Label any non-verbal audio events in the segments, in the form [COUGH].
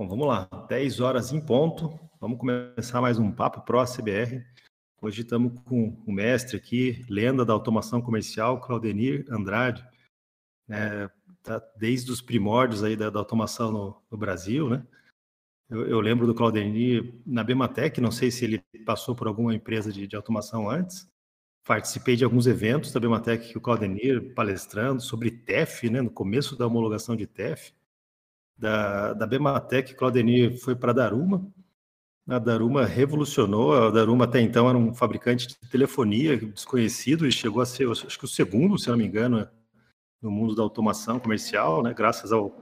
Bom, vamos lá, 10 horas em ponto. Vamos começar mais um Papo Pro CBR. Hoje estamos com o mestre aqui, lenda da automação comercial, Claudenir Andrade. É, tá desde os primórdios aí da, da automação no, no, Brasil, né? Eu, eu, lembro do Claudenir na Bematec, não sei se ele passou por alguma empresa de, de automação antes. Participei de alguns eventos da Bematec que o Claudenir palestrando sobre TEF, né? No começo da homologação de TEF da, da Bematec, Claudenir foi para a Daruma. A Daruma revolucionou. A Daruma até então era um fabricante de telefonia desconhecido e chegou a ser, acho que o segundo, se não me engano, no mundo da automação comercial, né? Graças ao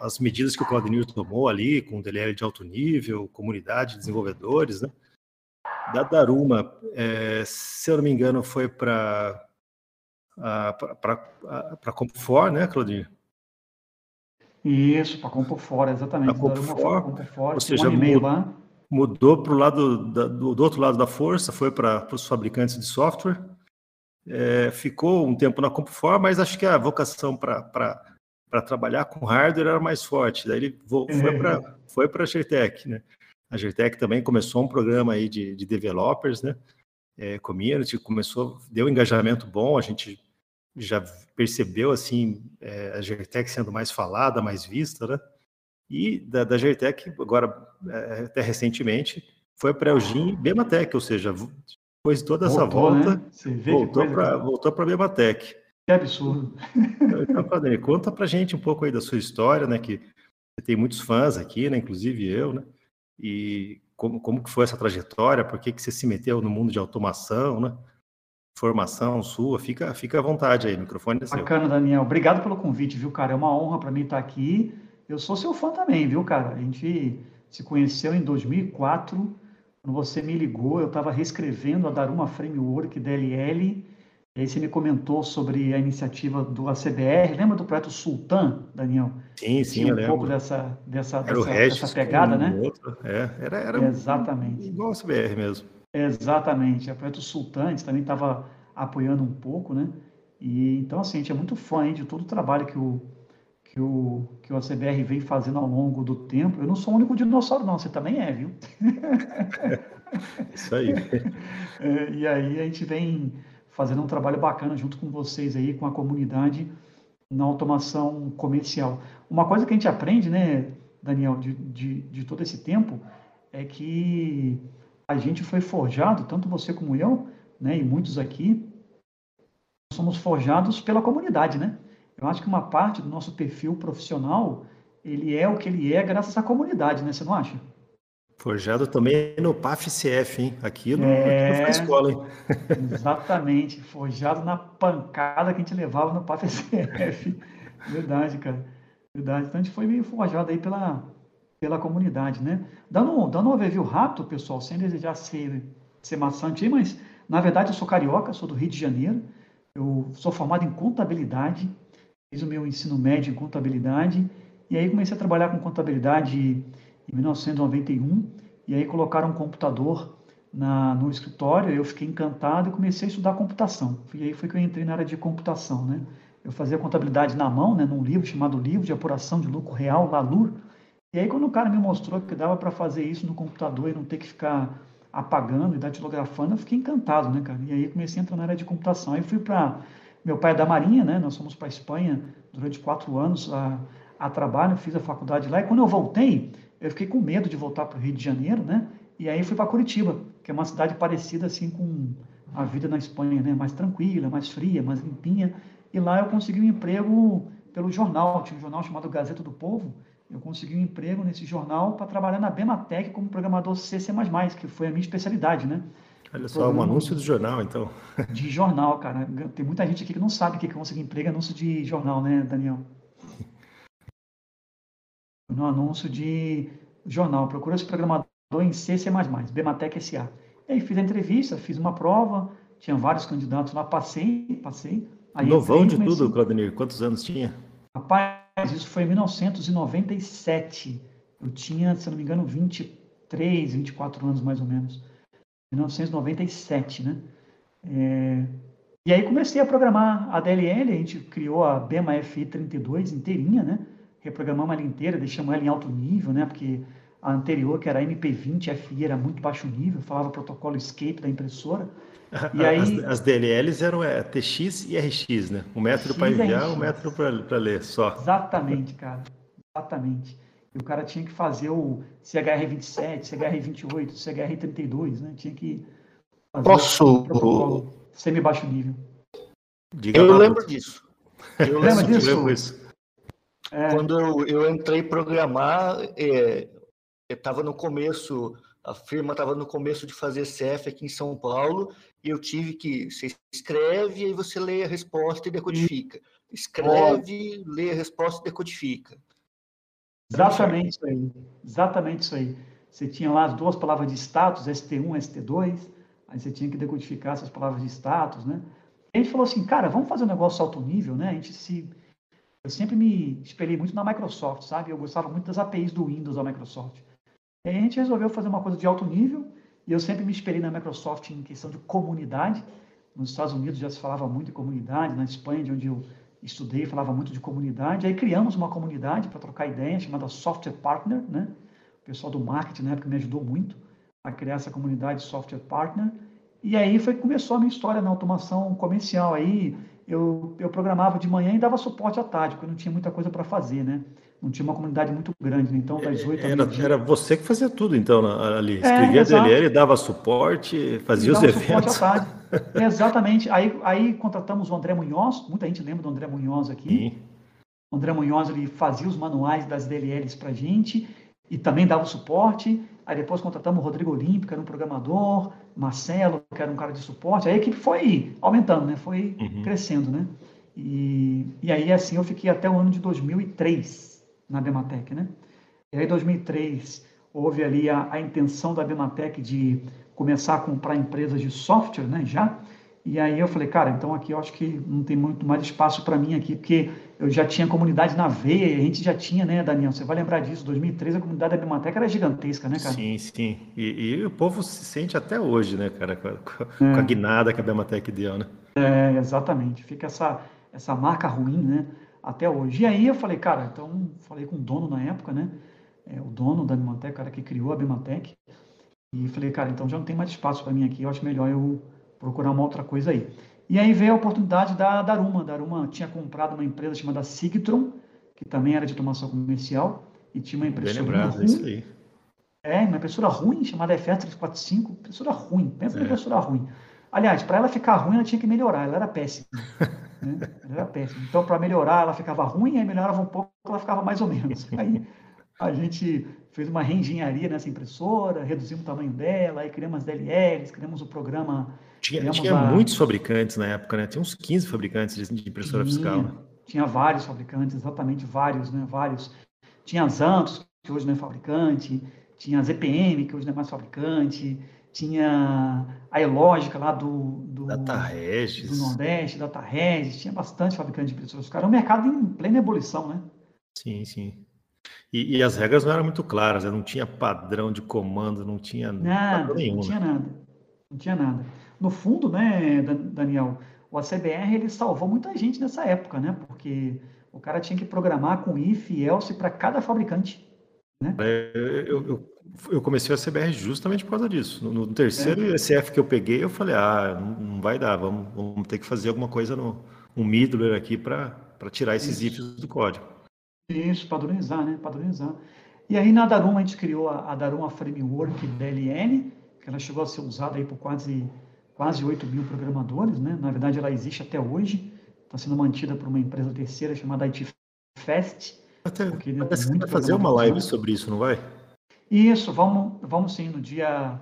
as medidas que o Claudenir tomou ali, com o DLL de alto nível, comunidade, desenvolvedores, né? Da Daruma, é, se eu não me engano, foi para para Comfort, né, Claudinho? Isso, para compor fora, exatamente. Para compor fora, ou seja, um mudou, lá. mudou para o lado da, do, do, outro lado da força, foi para os fabricantes de software. É, ficou um tempo na Compufor, mas acho que a vocação para trabalhar com hardware era mais forte. Daí ele foi para foi para a Gertec, né? A Gertec também começou um programa aí de, de developers, né? É, community começou, deu um engajamento bom, a gente já percebeu assim é, a Gertec sendo mais falada, mais vista, né? E da, da Gertec, agora, é, até recentemente, foi para a Elgin Bematec, ou seja, depois de toda essa voltou, volta, né? voltou para voltou para Bematec. Que absurdo. Então, Padre, conta para gente um pouco aí da sua história, né? Que você tem muitos fãs aqui, né? Inclusive eu, né? E como, como que foi essa trajetória? Por que, que você se meteu no mundo de automação, né? Formação sua, fica, fica à vontade aí, o microfone é seu. Bacana, Daniel. Obrigado pelo convite, viu, cara? É uma honra para mim estar aqui. Eu sou seu fã também, viu, cara? A gente se conheceu em 2004, quando você me ligou, eu estava reescrevendo a Daruma Framework DLL, e aí você me comentou sobre a iniciativa do ACBR. Lembra do projeto Sultan, Daniel? Sim, sim, Tinha um pouco dessa, dessa, dessa, dessa pegada, né? Outro. É, era, era Exatamente. igual ao ACBR mesmo. Exatamente. A Projeto Sultantes também estava apoiando um pouco, né? E, então, assim, a gente é muito fã hein, de todo o trabalho que o, que o, que o ACBR vem fazendo ao longo do tempo. Eu não sou o único dinossauro, não. Você também é, viu? [LAUGHS] Isso aí. [LAUGHS] É, e aí a gente vem fazendo um trabalho bacana junto com vocês aí, com a comunidade na automação comercial. Uma coisa que a gente aprende, né, Daniel, de, de, de todo esse tempo, é que a gente foi forjado, tanto você como eu, né, e muitos aqui, somos forjados pela comunidade, né? Eu acho que uma parte do nosso perfil profissional, ele é o que ele é graças à comunidade, né? Você não acha? Forjado também no PAF-CF, hein? Aqui no, é... escola, hein? [LAUGHS] [LAUGHS] Exatamente. Forjado na pancada que a gente levava no PAF-CF. Verdade, cara. Verdade. Então a gente foi meio forjado aí pela, pela comunidade, né? Dando, dando um overview rápido, pessoal, sem desejar ser, ser maçante, mas na verdade eu sou carioca, sou do Rio de Janeiro, eu sou formado em contabilidade, fiz o meu ensino médio em contabilidade, e aí comecei a trabalhar com contabilidade em 1991, e aí colocaram um computador na, no escritório, eu fiquei encantado e comecei a estudar computação. E aí foi que eu entrei na área de computação, né? Eu fazia contabilidade na mão, né, num livro chamado Livro de Apuração de Lucro Real, LALUR, e aí, quando o cara me mostrou que dava para fazer isso no computador e não ter que ficar apagando e datilografando, eu fiquei encantado, né, cara? E aí comecei a entrar na área de computação. Aí fui para. Meu pai é da Marinha, né? Nós fomos para Espanha durante quatro anos a, a trabalho, fiz a faculdade lá. E quando eu voltei, eu fiquei com medo de voltar para o Rio de Janeiro, né? E aí fui para Curitiba, que é uma cidade parecida assim com a vida na Espanha, né? Mais tranquila, mais fria, mais limpinha. E lá eu consegui um emprego pelo jornal, tinha um jornal chamado Gazeta do Povo, eu consegui um emprego nesse jornal para trabalhar na Bematec como programador C++, que foi a minha especialidade, né? Olha só, um anúncio do jornal, então. [LAUGHS] De jornal, cara. Tem muita gente aqui que não sabe o que é conseguir emprego anúncio de jornal, né, Daniel? [LAUGHS] No anúncio de jornal, procura esse programador em C++, Bematec SA. E aí fiz a entrevista, fiz uma prova, tinha vários candidatos lá, passei, passei. Aí Novão de tudo, Claudemir, quantos anos tinha? Rapaz, isso foi em 1997. Eu tinha, se não me engano, 23, 24 anos mais ou menos. 1997, né? É... E aí comecei a programar a DLL, a gente criou a BEMA FI 32 inteirinha, né? reprogramamos ela inteira, deixamos ela em alto nível, né? Porque a anterior, que era MP20 FI, era muito baixo nível, falava protocolo escape da impressora. E aí, as, as DLLs eram é, TX e RX, né? Um método para enviar, um método para ler só. Exatamente, cara. Exatamente. E o cara tinha que fazer o CHR27, CHR28, CHR32, né? Tinha que fazer Posso... o protocolo semi-baixo nível. Diga eu lembro disso. Eu lembro disso. É. Quando eu, eu entrei programar, é, eu estava no começo, a firma estava no começo de fazer CF aqui em São Paulo, e eu tive que, você escreve, aí você lê a resposta e decodifica. Escreve, oh. lê a resposta e decodifica. Exatamente isso aí. Exatamente isso aí. Você tinha lá as duas palavras de status, ST1, ST2, aí você tinha que decodificar essas palavras de status, né? E a gente falou assim, cara, vamos fazer um negócio alto nível, né? A gente se eu sempre me espelhei muito na Microsoft, sabe? Eu gostava muito das APIs do Windows da Microsoft. E aí a gente resolveu fazer uma coisa de alto nível, e eu sempre me espelhei na Microsoft em questão de comunidade. Nos Estados Unidos já se falava muito de comunidade, na Espanha, de onde eu estudei, falava muito de comunidade. Aí criamos uma comunidade para trocar ideias, chamada Software Partner, né? O pessoal do marketing na época me ajudou muito a criar essa comunidade Software Partner. E aí foi começou a minha história na automação comercial. Aí eu, eu programava de manhã e dava suporte à tarde, porque não tinha muita coisa para fazer, né? Não tinha uma comunidade muito grande, né? então das oito era, era você que fazia tudo, então, ali. É, Escrevia é, DLL, dava suporte, fazia os eventos. Suporte à tarde. [LAUGHS] Exatamente. Aí, aí contratamos o André Munhoz, muita gente lembra do André Munhoz aqui. Sim. O André Munhoz ele fazia os manuais das DLLs para gente e também dava o suporte. Aí depois contratamos o Rodrigo Olímpico, que era um programador, Marcelo, que era um cara de suporte. Aí a equipe foi aumentando, né? Foi uhum. crescendo, né? E, e aí, assim, eu fiquei até o ano de 2003 na Bematec, né? E aí, em 2003, houve ali a, a intenção da Bematec de começar a comprar empresas de software, né? Já. E aí eu falei, cara, então aqui eu acho que não tem muito mais espaço para mim aqui, porque eu já tinha comunidade na veia, a gente já tinha, né, Daniel? Você vai lembrar disso, 2013 a comunidade da Biblioteca era gigantesca, né, cara? Sim, sim. E, e o povo se sente até hoje, né, cara, com a, com a é. guinada que a Biblioteca deu, né? É, exatamente. Fica essa, essa marca ruim, né, até hoje. E aí eu falei, cara, então, falei com o dono na época, né, é, o dono da Biblioteca, o cara que criou a Biblioteca, e falei, cara, então já não tem mais espaço para mim aqui, eu acho melhor eu procurar uma outra coisa aí. E aí veio a oportunidade da Daruma. A Daruma tinha comprado uma empresa chamada Sigtron, que também era de automação comercial, e tinha uma impressora lembrado, ruim. Isso aí. É, uma impressora ruim, chamada FS345, impressora ruim, pensa é. na impressora ruim. Aliás, para ela ficar ruim, ela tinha que melhorar, ela era péssima. [LAUGHS] né? Ela era péssima. Então, para melhorar, ela ficava ruim, aí melhorava um pouco, ela ficava mais ou menos. [LAUGHS] Aí a gente fez uma reengenharia nessa impressora, reduzimos o tamanho dela, aí criamos as DLLs, criamos o programa tinha, tinha a... muitos fabricantes na época, né? Tinha uns 15 fabricantes de impressora tinha, fiscal. Né? Tinha vários fabricantes, exatamente vários, né? Vários. Tinha a Zantos, que hoje não é fabricante, tinha a ZPM, que hoje não é mais fabricante, tinha a Elógica lá do, do, Data Regis. do Nordeste, Data Regis, tinha bastante fabricante de impressoras fiscal. Era um mercado em plena ebulição, né? Sim, sim. E, e, as regras não eram muito claras, né? não tinha padrão de comando, não tinha nada, nenhum. Não tinha né? nada. Não tinha nada no fundo, né, Daniel, o ACBR ele salvou muita gente nessa época, né? Porque o cara tinha que programar com if e else para cada fabricante. Né? É, eu, eu, eu, comecei o ACBR justamente por causa disso. No, no terceiro é. SF que eu peguei, eu falei, ah, não, não vai dar, vamos, vamos, ter que fazer alguma coisa no um middler aqui para tirar esses Isso. ifs do código. Isso, padronizar, né? Padronizar. E aí na Daruma a gente criou a, a Daruma Framework DLN, que ela chegou a ser usada aí por quase quase 8 mil programadores, né? Na verdade, ela existe até hoje, está sendo mantida por uma empresa terceira chamada IT Fest. Até, parece que vai fazer uma live sobre isso, não vai? Isso, vamos, vamos sim, no dia...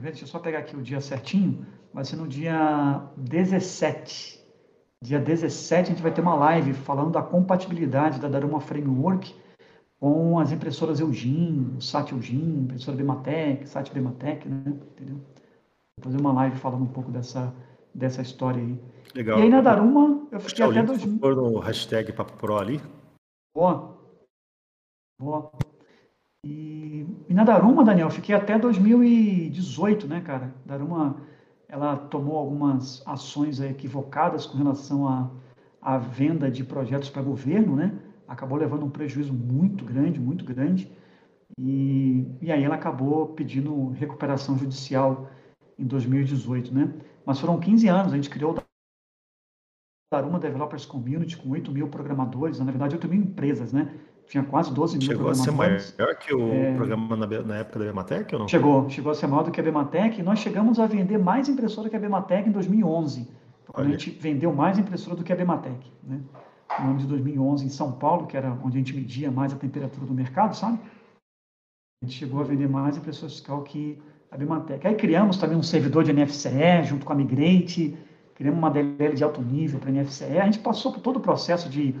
Deixa eu só pegar aqui o dia certinho. Vai ser no dia 17. Dia 17 a gente vai ter uma live falando da compatibilidade da Daruma Framework com as impressoras Eugene, o SAT Eugene, impressora Bematec, SAT Bematec, né? Entendeu? Vou fazer uma live falando um pouco dessa, dessa história aí. Legal. E aí na Daruma, eu fiquei até 2000. Por no hashtag Papo Pro ali. Boa. Boa. E, e na Daruma, Daniel, fiquei até 2018, né, cara? Daruma, ela tomou algumas ações equivocadas com relação à, à venda de projetos para governo, né? acabou levando um prejuízo muito grande, muito grande. E, e aí ela acabou pedindo recuperação judicial em 2018, né? Mas foram 15 anos, a gente criou Daruma Developers Community com 8 mil programadores, na verdade 8 mil empresas, né? Tinha quase 12 mil Chegou a ser maior que o é... programa na, na, época da Bematec ou não? Chegou, chegou a ser maior do que a Bematec. Nós chegamos a vender mais impressora que a Bematec em 2011. Quando a gente vendeu mais impressora do que a Bematec, né? No ano de 2011 em São Paulo, que era onde a gente media mais a temperatura do mercado, sabe? A gente chegou a vender mais impressora fiscal que a Bematec. Aí criamos também um servidor de NFCE junto com a Migrate, criamos uma DLL de alto nível para a NFCE. A gente passou por todo o processo de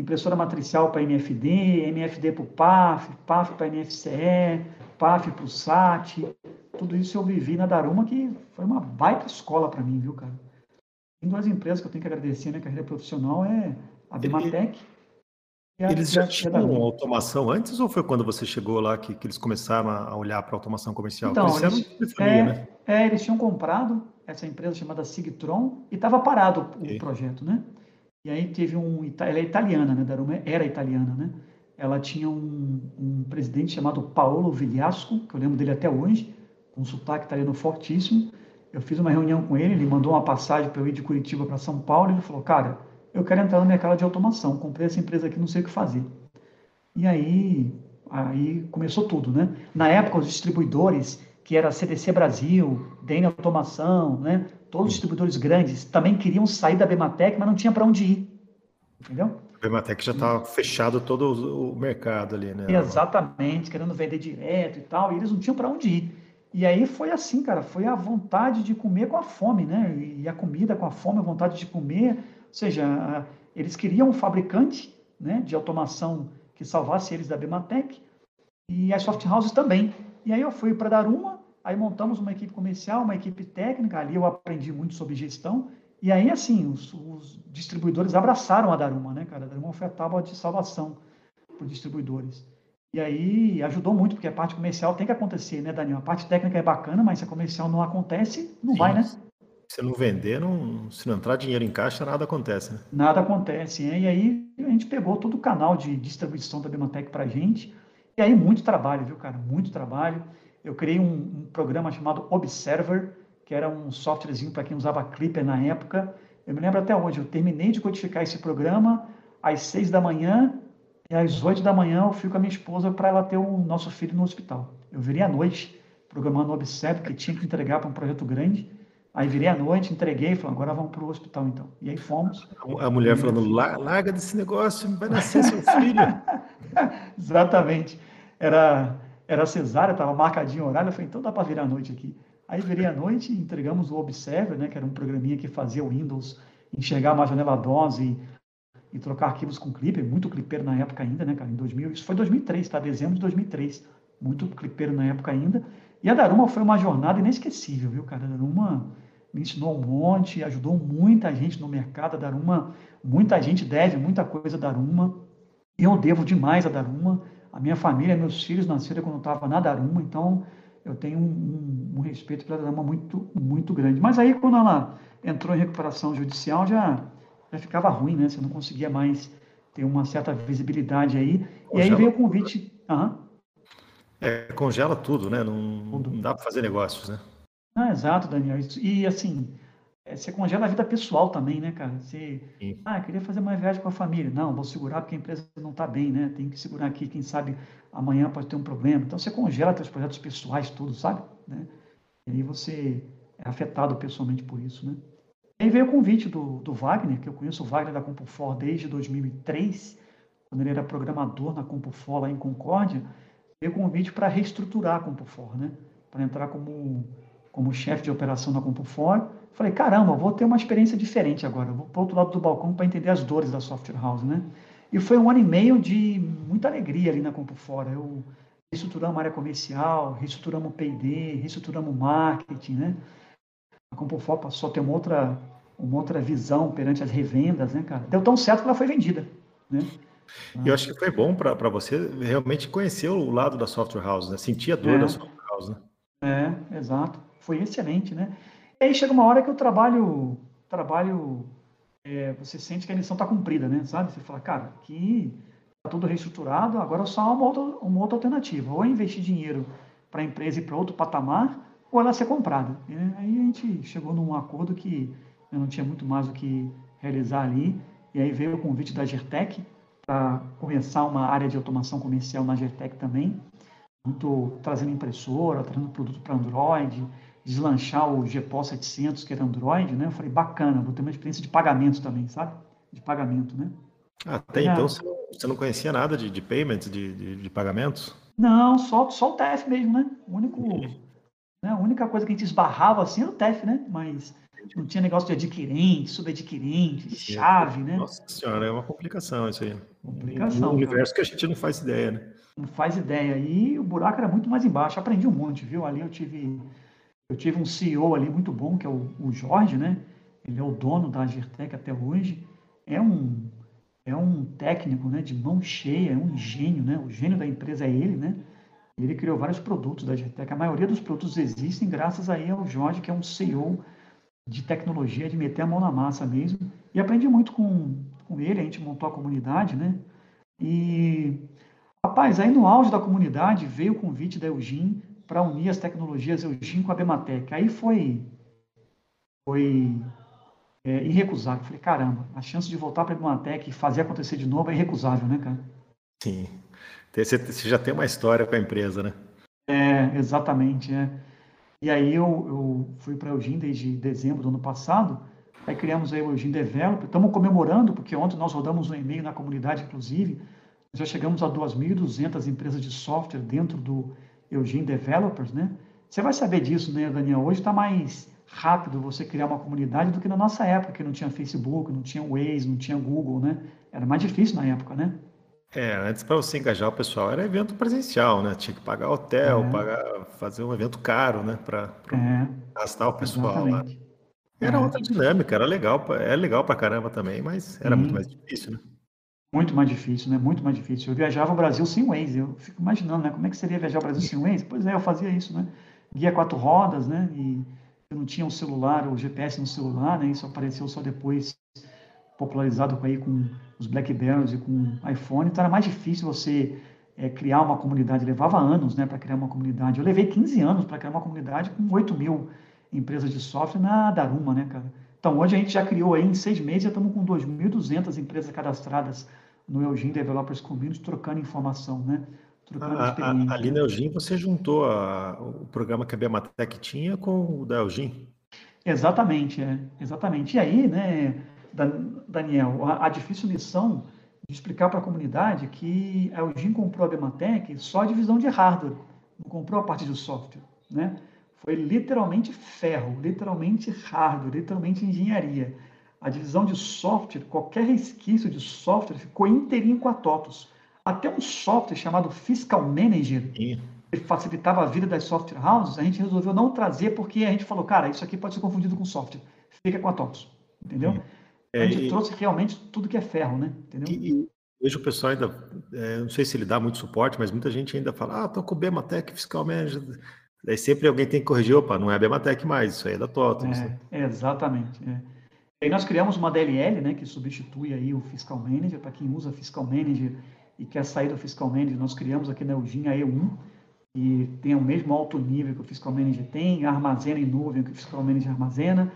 impressora matricial para MFD, MFD para o PAF, PAF para NFCE, PAF para o SAT. Tudo isso eu vivi na Daruma, que foi uma baita escola para mim, viu, cara? Tem duas empresas que eu tenho que agradecer na carreira profissional, é a Bematec eles já tinham automação antes ou foi quando você chegou lá que, que eles começaram a olhar para automação comercial? Então, eles, telefonia, é, né? é, eles tinham comprado essa empresa chamada Sigtron e estava parado o e? projeto, né? E aí teve um, ela é italiana, né? Daruma era italiana, né? Ela tinha um, um presidente chamado Paolo Vigliasco, que eu lembro dele até hoje, com um sotaque italiano fortíssimo. Eu fiz uma reunião com ele, ele mandou uma passagem para eu ir de Curitiba para São Paulo, e ele falou, cara, eu quero entrar no mercado de automação, comprei essa empresa aqui, não sei o que fazer. E aí, aí começou tudo, né? Na época, os distribuidores, que era CDC Brasil, DN Automação, né? Todos os distribuidores grandes também queriam sair da Bematec, mas não tinha para onde ir. Entendeu? A Bematec já estava fechado todo o mercado ali, né? Exatamente, querendo vender direto e tal, e eles não tinham para onde ir. E aí foi assim, cara, foi a vontade de comer com a fome, né? E a comida com a fome, a vontade de comer, ou seja, eles queriam um fabricante né, de automação que salvasse eles da Bematec e as soft houses também. E aí eu fui para Daruma, aí montamos uma equipe comercial, uma equipe técnica, ali eu aprendi muito sobre gestão. E aí, assim, os, os distribuidores abraçaram a Daruma, né, cara? A Daruma foi a tábua de salvação para os distribuidores. E aí ajudou muito, porque a parte comercial tem que acontecer, né, Daniel? A parte técnica é bacana, mas se a comercial não acontece, não Sim. vai, né? Se não vender, não, se não entrar dinheiro em caixa, nada acontece. Né? Nada acontece. Né? E aí a gente pegou todo o canal de distribuição da Bimatec para a gente. E aí muito trabalho, viu, cara? Muito trabalho. Eu criei um, um programa chamado Observer, que era um softwarezinho para quem usava Clipper na época. Eu me lembro até hoje, eu terminei de codificar esse programa às seis da manhã e às oito da manhã eu fui com a minha esposa para ela ter o nosso filho no hospital. Eu virei à noite programando o Observer, que tinha que entregar para um projeto grande. Aí virei à noite, entreguei e falei, agora vamos para o hospital então. E aí fomos. A mulher falando, larga desse negócio, vai nascer seu filho. [LAUGHS] Exatamente. Era, era cesárea, estava marcadinho o horário, eu falei, então dá para virar à noite aqui. Aí virei à noite, entregamos o Observer, né, que era um programinha que fazia o Windows enxergar uma janela DOS e, e trocar arquivos com Clipper, muito clipper na época ainda, né, cara, em 2000, isso foi 2003, tá, dezembro de 2003, muito clipper na época ainda. E a Daruma foi uma jornada inesquecível, viu, cara, a Daruma me ensinou um monte, ajudou muita gente no mercado. A Daruma, muita gente deve muita coisa a Daruma. Eu devo demais a Daruma. A minha família, meus filhos nasceram quando eu estava na Daruma, então eu tenho um, um, um, respeito pela Daruma muito, muito grande. Mas aí, quando ela entrou em recuperação judicial, já, já ficava ruim, né? Você não conseguia mais ter uma certa visibilidade aí. Congela. E aí veio o convite. Uhum. É, congela tudo, né? Não, não dá para fazer negócios, né? Ah, exato, Daniel. E assim, é, você congela a vida pessoal também, né, cara? Você, Sim. ah, queria fazer mais viagem com a família. Não, vou segurar porque a empresa não está bem, né? Tem que segurar aqui, quem sabe amanhã pode ter um problema. Então você congela seus projetos pessoais, tudo, sabe? Né? E aí você é afetado pessoalmente por isso, né? E aí veio o convite do, do Wagner, que eu conheço o Wagner da CompuFor desde 2003, quando ele era programador na CompuFor lá em Concórdia, veio o convite para reestruturar a CompuFor, né? Para entrar como como chefe de operação na CompuFor. Falei, caramba, vou ter uma experiência diferente agora. Vou para o outro lado do balcão para entender as dores da software house, né? E foi um ano e meio de muita alegria ali na CompuFor. Eu reestruturamos a área comercial, reestruturamos o P&D, reestruturamos o marketing, né? A CompuFor passou a ter uma outra, uma outra visão perante as revendas, né, cara? Deu tão certo que ela foi vendida, né? Eu acho que foi bom para você realmente conhecer o lado da software house, né? Sentir a dor é. da software house, né? É, exato foi excelente, né? Aí chega uma hora que o trabalho, trabalho, é, você sente que a missão está cumprida, né? Sabe? Você fala, cara, aqui está tudo reestruturado, agora só há uma outra, uma outra alternativa, ou investir dinheiro para a empresa ir para outro patamar, ou ela ser comprada. Aí a gente chegou num acordo que eu não tinha muito mais o que realizar ali, e aí veio o convite da Gertec para começar uma área de automação comercial na Gertec também, muito trazendo impressora, trazendo produto para Android, deslanchar o GPO 700, que era Android, né? Eu falei, bacana, vou ter uma experiência de pagamento também, sabe? De pagamento, né? Até então você não conhecia nada de, de payments, de, de, de, pagamentos? Não, só, só o TEF mesmo, né? O único, né? A única coisa que a gente esbarrava assim era o TEF, né? Mas não tinha negócio de adquirente, subadquirente, chave, né? Nossa senhora, é uma complicação isso aí. Complicação. Um universo cara. que a gente não faz ideia, né? Não faz ideia. E o buraco era muito mais embaixo. Aprendi um monte, viu? Ali eu tive, eu tive um CEO ali muito bom, que é o, o Jorge, né? Ele é o dono da Agirtec até hoje. É um, é um técnico, né? De mão cheia, é um gênio, né? O gênio da empresa é ele, né? Ele criou vários produtos da Agirtec. A maioria dos produtos existem graças aí ao Jorge, que é um CEO de tecnologia, de meter a mão na massa mesmo. E aprendi muito com, com ele, a gente montou a comunidade, né? E, rapaz, aí no auge da comunidade veio o convite da Eugin para unir as tecnologias Eugin com a Bematec. Aí foi, foi é, irrecusável. Falei, caramba, a chance de voltar para a Bematec e fazer acontecer de novo é irrecusável, né, cara? Sim. Você, já tem uma história com a empresa, né? É, exatamente, é. E aí eu, eu fui para a Eugin desde dezembro do ano passado, aí criamos o Eugin Developer, estamos comemorando, porque ontem nós rodamos um e-mail na comunidade, inclusive, já chegamos a 2.200 empresas de software dentro do Eugin Developers, né? Você vai saber disso, né, Daniel? Hoje está mais rápido você criar uma comunidade do que na nossa época, que não tinha Facebook, não tinha Waze, não tinha Google, né? Era mais difícil na época, né? É, antes para você engajar o pessoal era evento presencial, né? Tinha que pagar hotel, é. pagar, fazer um evento caro, né? Para é. gastar o pessoal lá. Era é. outra dinâmica, era legal, é legal para caramba também, mas era Sim. muito mais difícil, né? Muito mais difícil, né? Muito mais difícil. Eu viajava o Brasil sem Waze, eu fico imaginando, né? Como é que seria viajar o Brasil sem Waze? Pois é, eu fazia isso, né? Guia quatro rodas, né? E eu não tinha o um celular, o GPS no celular, né? Isso apareceu só depois popularizado aí com os Blackberries e com iPhone, então era mais difícil você é, criar uma comunidade. Levava anos né, para criar uma comunidade. Eu levei 15 anos para criar uma comunidade com 8 mil empresas de software na Daruma, né, cara? Então, hoje a gente já criou aí, em seis meses, já estamos com 2.200 empresas cadastradas no Eugene Developers Community, trocando informação, né? Trocando a, experiência. A, ali no Eugene, você juntou a, o programa que a Bematec tinha com o da Eugene? Exatamente, é. Exatamente. E aí, né, Daniel, a, a difícil missão de explicar para a comunidade que a Eugene comprou a Bematec só a divisão de hardware, não comprou a parte de software, né? Foi literalmente ferro, literalmente hardware, literalmente engenharia. A divisão de software, qualquer resquício de software ficou inteirinho com a TOTOS. Até um software chamado Fiscal Manager, que facilitava a vida das software houses, a gente resolveu não trazer porque a gente falou, cara, isso aqui pode ser confundido com software. Fica com a TOTOS, entendeu? Sim. É, a gente e, trouxe realmente tudo que é ferro, né? Entendeu? E, vejo o pessoal ainda, é, não sei se ele dá muito suporte, mas muita gente ainda fala, ah, tô com o Bematec Fiscal Manager. Daí sempre alguém tem que corrigir, opa, não é a Bematec mais, isso aí é da TOTO. É, exatamente. É. Aí nós criamos uma DLL, né, que substitui aí o Fiscal Manager, para quem usa Fiscal Manager e quer sair do Fiscal Manager, nós criamos aqui na UGIN a E1, e tem o mesmo alto nível que o Fiscal Manager tem, armazena em nuvem que o Fiscal Manager armazena,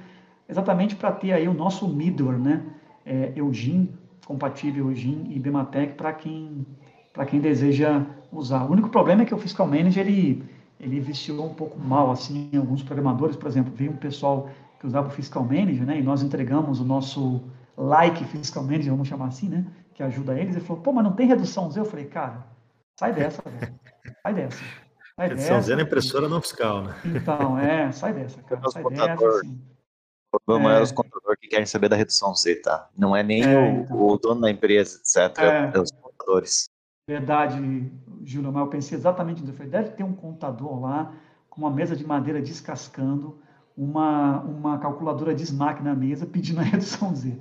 exatamente para ter aí o nosso middleware, né? É, Eugene, compatível Eugene e Bematec para quem, quem deseja usar. O único problema é que o Fiscal Manager, ele, ele viciou um pouco mal, assim, alguns programadores, por exemplo, veio um pessoal que usava o Fiscal Manager, né? E nós entregamos o nosso like Fiscal Manager, vamos chamar assim, né? Que ajuda eles. Ele falou, pô, mas não tem redução Z? Eu falei, cara, sai dessa, velho. Sai dessa. Sai redução dessa, Z na impressora não fiscal, né? Então, é, sai dessa, cara. Sai dessa, assim. O problema é. é os contadores que querem saber da redução Z, tá? Não é nem é, o, então. o, dono da empresa, etc. É, é os contadores. Verdade, Júlio, mas eu pensei exatamente nisso. Deve ter um contador lá com uma mesa de madeira descascando, uma, uma calculadora de SMAC na mesa pedindo a redução Z.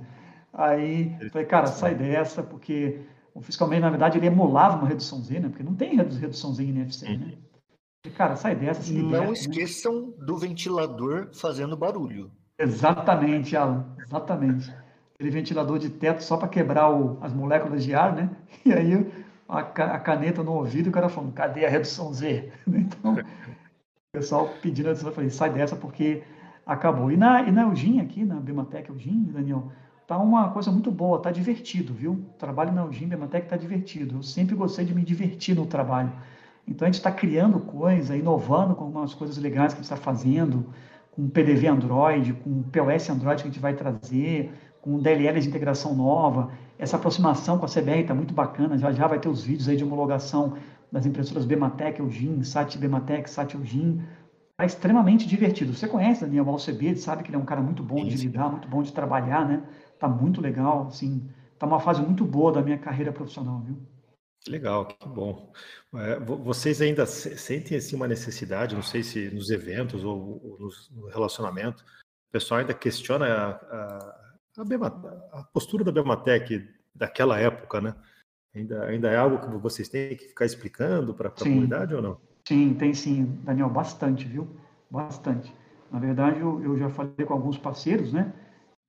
Aí, falei, cara, sai dessa, porque o fiscalmente, na verdade, ele emulava uma redução Z, né? Porque não tem redução Z em NFC, né? Falei, cara, sai dessa. Não diverte, né? esqueçam né? do ventilador fazendo barulho. Exatamente, Alan, exatamente. aquele ventilador de teto só para quebrar o, as moléculas de ar, né? [LAUGHS] E aí a, a, caneta no ouvido, o cara falando, cadê a redução Z? [LAUGHS] Então, o pessoal pedindo, eu falei, sai dessa porque acabou. E na, e na Eugin aqui, na Bematec Eugin, Daniel, tá uma coisa muito boa, tá divertido, viu? O trabalho na Eugin Bematec tá divertido. Eu sempre gostei de me divertir no trabalho. Então a gente está criando coisa, inovando com algumas coisas legais que a gente está fazendo, com PDV Android, com POS Android que a gente vai trazer, com DLL de integração nova. Essa aproximação com a CBR está muito bacana, já já vai ter os vídeos aí de homologação das impressoras Bematec, Eugin, SAT Bematec, SAT Eugin. Está extremamente divertido. Você conhece Daniel Alcebedo, sabe que ele é um cara muito bom de lidar, muito bom de trabalhar, né? Tá muito legal, assim, tá uma fase muito boa da minha carreira profissional, viu? Legal, que bom. É, vocês ainda sentem assim, uma necessidade, não sei se nos eventos ou, no relacionamento, o pessoal ainda questiona a, a, a, Bema, a postura da Bematec daquela época, né? Ainda, ainda é algo que vocês têm que ficar explicando para a comunidade ou não? Sim, tem sim, Daniel, bastante, viu? Bastante. Na verdade, eu, eu já falei com alguns parceiros, né?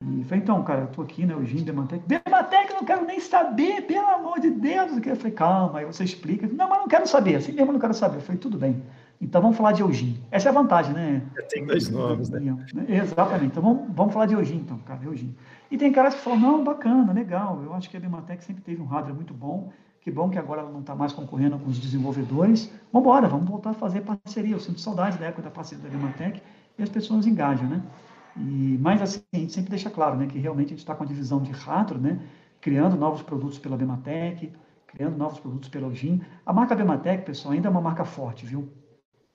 E falei, então, cara, eu tô aqui, né, o Jim Bematec. Bematec, não quero nem saber, pelo amor de Deus. Eu falei, calma, aí você explica. Não, mas não quero saber, assim mesmo não quero saber. Eu falei, tudo bem. Então vamos falar de Eugin. Essa é a vantagem, né? Tem dois nomes, né? Exatamente. Então vamos, vamos falar de Eugin, então, cara, Eugin. E tem caras que falam, não, bacana, legal. Eu acho que a Bematec sempre teve um hardware muito bom. Que bom que agora ela não está mais concorrendo com os desenvolvedores. Vamos embora, vamos voltar a fazer parceria. Eu sinto saudade da época da parceria da Bematec e as pessoas engajam, né? E, mas assim, a gente sempre deixa claro né, que realmente a gente está com a divisão de hardware, né, criando novos produtos pela Bematec, criando novos produtos pela Ogin. A marca Bematec, pessoal, ainda é uma marca forte, viu?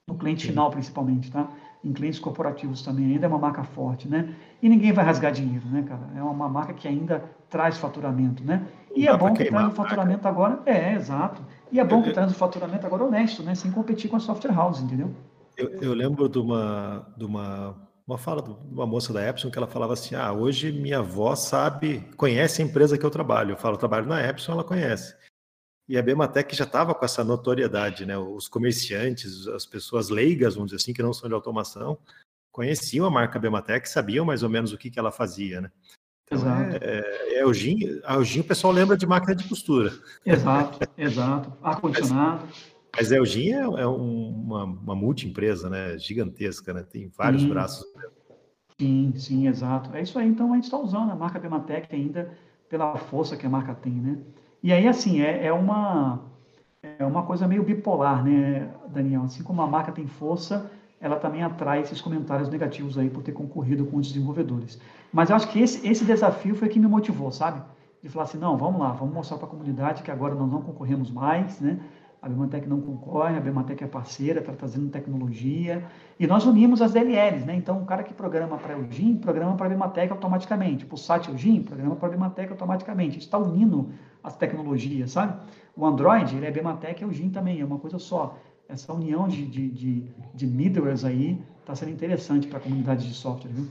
No cliente final, principalmente, tá? Em clientes corporativos também, ainda é uma marca forte, né? E ninguém vai rasgar dinheiro, né, cara? É uma marca que ainda traz faturamento, né? E é bom que traz o faturamento agora. É, exato. E é bom que traz o faturamento agora honesto, né? Sem competir com a software house, entendeu? Eu, eu lembro de uma, de uma uma fala de uma moça da Epson que ela falava assim: Ah, hoje minha avó sabe, conhece a empresa que eu trabalho. Eu falo, eu trabalho na Epson, ela conhece. E a Bematec já estava com essa notoriedade, né? Os comerciantes, as pessoas leigas, vamos dizer assim, que não são de automação, conheciam a marca Bematec, sabiam mais ou menos o que, que ela fazia, né? Então, exato. É, é, Eugin, a Eugin o pessoal lembra de máquina de costura. Exato, exato. Ar-condicionado. Mas a Elgin é, é uma, uma multi-empresa, né? Gigantesca, né? Tem vários sim. braços. Sim, sim, exato. É isso aí. Então a gente está usando a marca Bematec ainda pela força que a marca tem, né? E aí, assim, é, é uma é uma coisa meio bipolar, né, Daniel? Assim como a marca tem força, ela também atrai esses comentários negativos aí por ter concorrido com os desenvolvedores. Mas eu acho que esse, esse desafio foi que me motivou, sabe? De falar assim, não, vamos lá, vamos mostrar para a comunidade que agora nós não concorremos mais, né? A Bematec não concorre, a Bematec é parceira, está trazendo tecnologia. E nós unimos as DLLs, né? Então, o cara que programa para o GIM, programa para a Bematec automaticamente. Para o SAT GIM, programa para a Bematec automaticamente. A gente está unindo as tecnologias, sabe? O Android, ele é Bematec e o GIM também, é uma coisa só. Essa união de, de, de, de middlewares aí está sendo interessante para a comunidade de software, viu?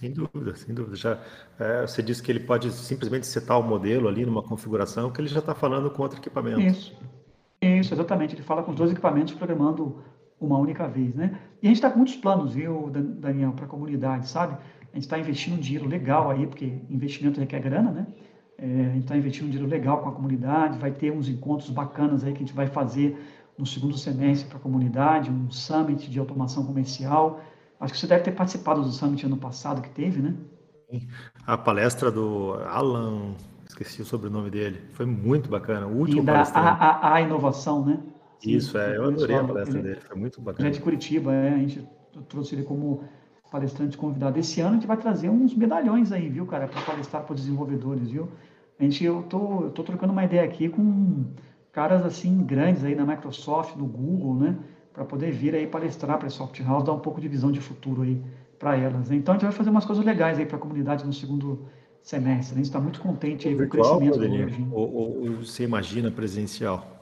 Sem dúvida, sem dúvida. Já, é, você disse que ele pode simplesmente setar o modelo ali numa configuração que ele já está falando com outro equipamento. Isso. Isso, exatamente. Ele fala com os dois equipamentos programando uma única vez, né? E a gente está com muitos planos, viu, Daniel, para a comunidade, sabe? A gente está investindo um dinheiro legal aí, porque investimento requer grana, né? É, a gente está investindo um dinheiro legal com a comunidade, vai ter uns encontros bacanas aí que a gente vai fazer no segundo semestre para a comunidade, um summit de automação comercial. Acho que você deve ter participado do summit ano passado que teve, né? A palestra do Alan esqueci o sobrenome dele. Foi muito bacana. O último e da a, a, a, inovação, né? Isso, é. Eu adorei a palestra ele, dele. Foi muito bacana. Ele é de Curitiba, é. A gente trouxe ele como palestrante convidado. Esse ano a gente vai trazer uns medalhões aí, viu, cara, para palestrar para desenvolvedores, viu? A gente, eu tô, eu tô trocando uma ideia aqui com caras assim grandes aí na Microsoft, no Google, né? Para poder vir aí palestrar para a Soft House, dar um pouco de visão de futuro aí para elas. Né? Então a gente vai fazer umas coisas legais aí para a comunidade no segundo semestre. A gente está muito contente aí com o crescimento do ou, ou você imagina presencial?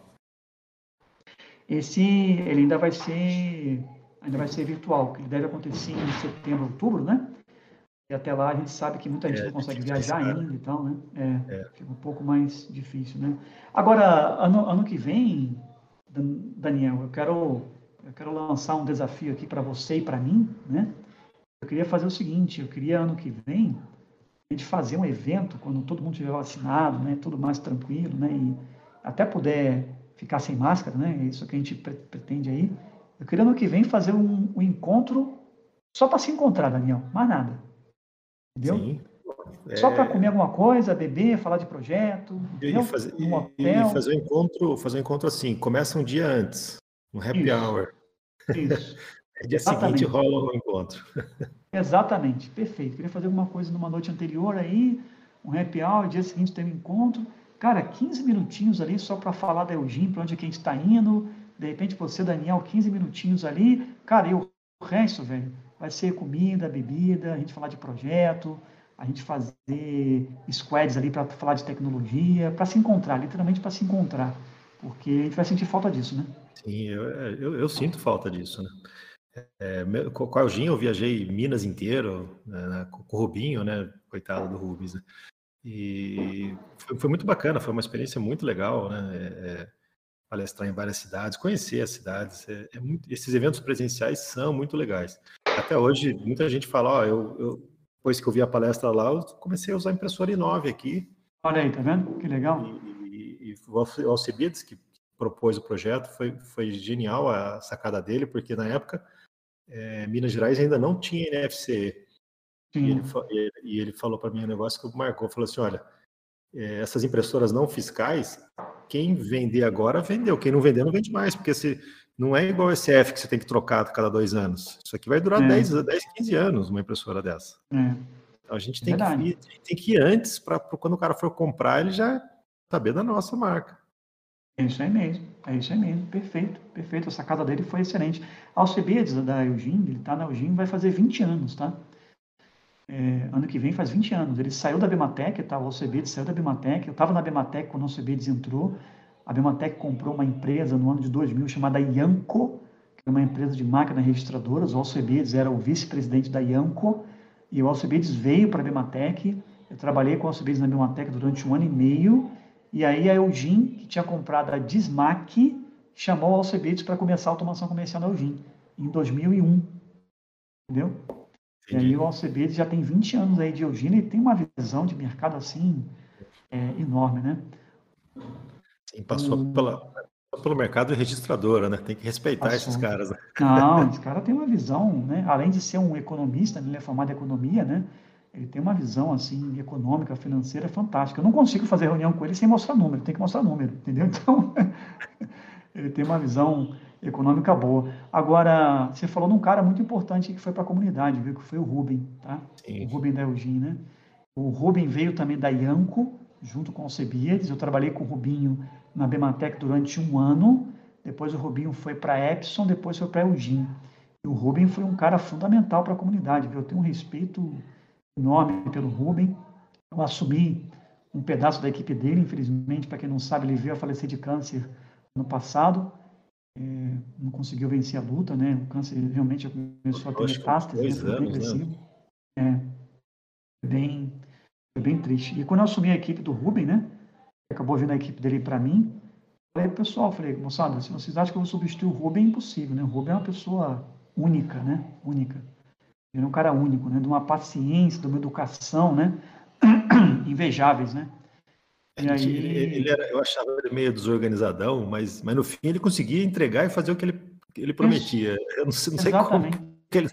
Esse ele ainda vai ser ainda vai ser virtual, que deve acontecer em setembro, outubro, né? E até lá a gente sabe que muita gente é, não consegue viajar ainda e tal, né? É, é, fica um pouco mais difícil, né? Agora, ano, ano que vem, Daniel, eu quero eu quero lançar um desafio aqui para você e para mim, né? Eu queria fazer o seguinte, eu queria ano que vem a gente fazer um evento quando todo mundo estiver vacinado, né, tudo mais tranquilo, né, e até puder ficar sem máscara, né, é isso que a gente pretende aí. Eu queria no que vem fazer um, um encontro só para se encontrar, Daniel, mais nada. Entendeu? Sim. É... Só para comer alguma coisa, beber, falar de projeto, e fazer, um hotel. E fazer um encontro, fazer um encontro assim, começa um dia antes, um happy Isso. hour. Isso. [LAUGHS] dia Exatamente. seguinte rola o um encontro. [LAUGHS] Exatamente, perfeito. Queria fazer alguma coisa numa noite anterior aí, um happy hour, dia seguinte tem um encontro. Cara, 15 minutinhos ali só para falar da Eugene, para onde é que a gente está indo. De repente você, Daniel, 15 minutinhos ali. Cara, e o resto, velho, vai ser comida, bebida, a gente falar de projeto, a gente fazer squads ali para falar de tecnologia, para se encontrar, literalmente para se encontrar. Porque a gente vai sentir falta disso, né? Sim, eu, eu, eu sinto falta disso, né? É, com a Eugene eu viajei Minas inteiro, né, com o Rubinho, né? Coitado do Rubens, né? E foi, foi, muito bacana, foi uma experiência muito legal, né? É, é palestrar em várias cidades, conhecer as cidades. É, é muito, esses eventos presenciais são muito legais. Até hoje, muita gente fala, ó, eu, eu, depois que eu vi a palestra lá, eu comecei a usar a impressora i9 aqui. Olha aí, tá vendo? Que legal. E, e, e o Alcebiades, que propôs o projeto, foi, foi genial a sacada dele, porque na época é, Minas Gerais ainda não tinha NFC. E ele, e ele, falou para mim um negócio que marcou, falou assim, olha, é, essas impressoras não fiscais, quem vender agora, vendeu. Quem não vender, não vende mais, porque se, não é igual esse F que você tem que trocar a cada dois anos. Isso aqui vai durar é. 10, 10 15 anos, uma impressora dessa. É. Então a gente tem, que ir, tem que ir antes, para quando o cara for comprar, ele já saber da nossa marca. É isso aí mesmo, é isso aí mesmo, perfeito, perfeito. A sacada dele foi excelente. Alcebiades, da Eugene, ele está na Eugene, vai fazer 20 anos, tá? É, ano que vem faz 20 anos. Ele saiu da Bematec, tá? o Alcebiades saiu da Bematec. Eu estava na Bematec quando o Alcebiades entrou. A Bematec comprou uma empresa no ano de 2000 chamada Ianco, que é uma empresa de máquinas registradoras. O Alcebiades era o vice-presidente da Ianco e o Alcebiades veio para a Bematec. Eu trabalhei com o Alcebiades na Bematec durante um ano e meio e aí a Eugene, que tinha comprado a Dismac, chamou o Alcebiades para começar a automação comercial da Eugene, em 2001. Entendeu? Entendi. E aí o Alcebiades já tem 20 anos aí de Eugene e tem uma visão de mercado assim é, enorme, né? Sim, passou um... pela, pelo mercado registradora, né? Tem que respeitar passou. esses caras. Né? Não, esse cara tem uma visão, né? Além de ser um economista, ele é formado em economia, né? Ele tem uma visão assim econômica, financeira fantástica. Eu não consigo fazer reunião com ele sem mostrar número, tem que mostrar número, entendeu? [LAUGHS] Então, ele tem uma visão econômica boa. Agora, você falou num cara muito importante que foi para a comunidade, viu? Que foi o Rubem, tá? Sim. O Rubem da Eugene, né? O Rubem veio também da Ianco, junto com o Cebiades. Eu trabalhei com o Rubinho na Bematec durante um ano. Depois o Rubinho foi para a Epson, depois foi para a Eugene. E o Rubem foi um cara fundamental para a comunidade, viu? Eu tenho um respeito enorme pelo Rubem. Eu assumi um pedaço da equipe dele, infelizmente, para quem não sabe, ele veio a falecer de câncer no passado. É, não conseguiu vencer a luta, né? O câncer realmente começou a ter metástase, né? foi bem agressivo. Né? É, bem, foi bem triste. E quando eu assumi a equipe do Rubem, né? Acabou vindo a equipe dele para mim. Falei, pessoal, falei, moçada, se vocês acham que eu vou substituir o Rubem, é impossível, né? O Rubem é uma pessoa única, né? Única. Ele é um cara único, né? De uma paciência, de uma educação, né? [CLEARS THROAT] Invejáveis, né? E aí... ele, ele era, eu achava ele meio desorganizadão, mas, mas no fim ele conseguia entregar e fazer o que ele, ele prometia. Eu não sei, não sei como que ele...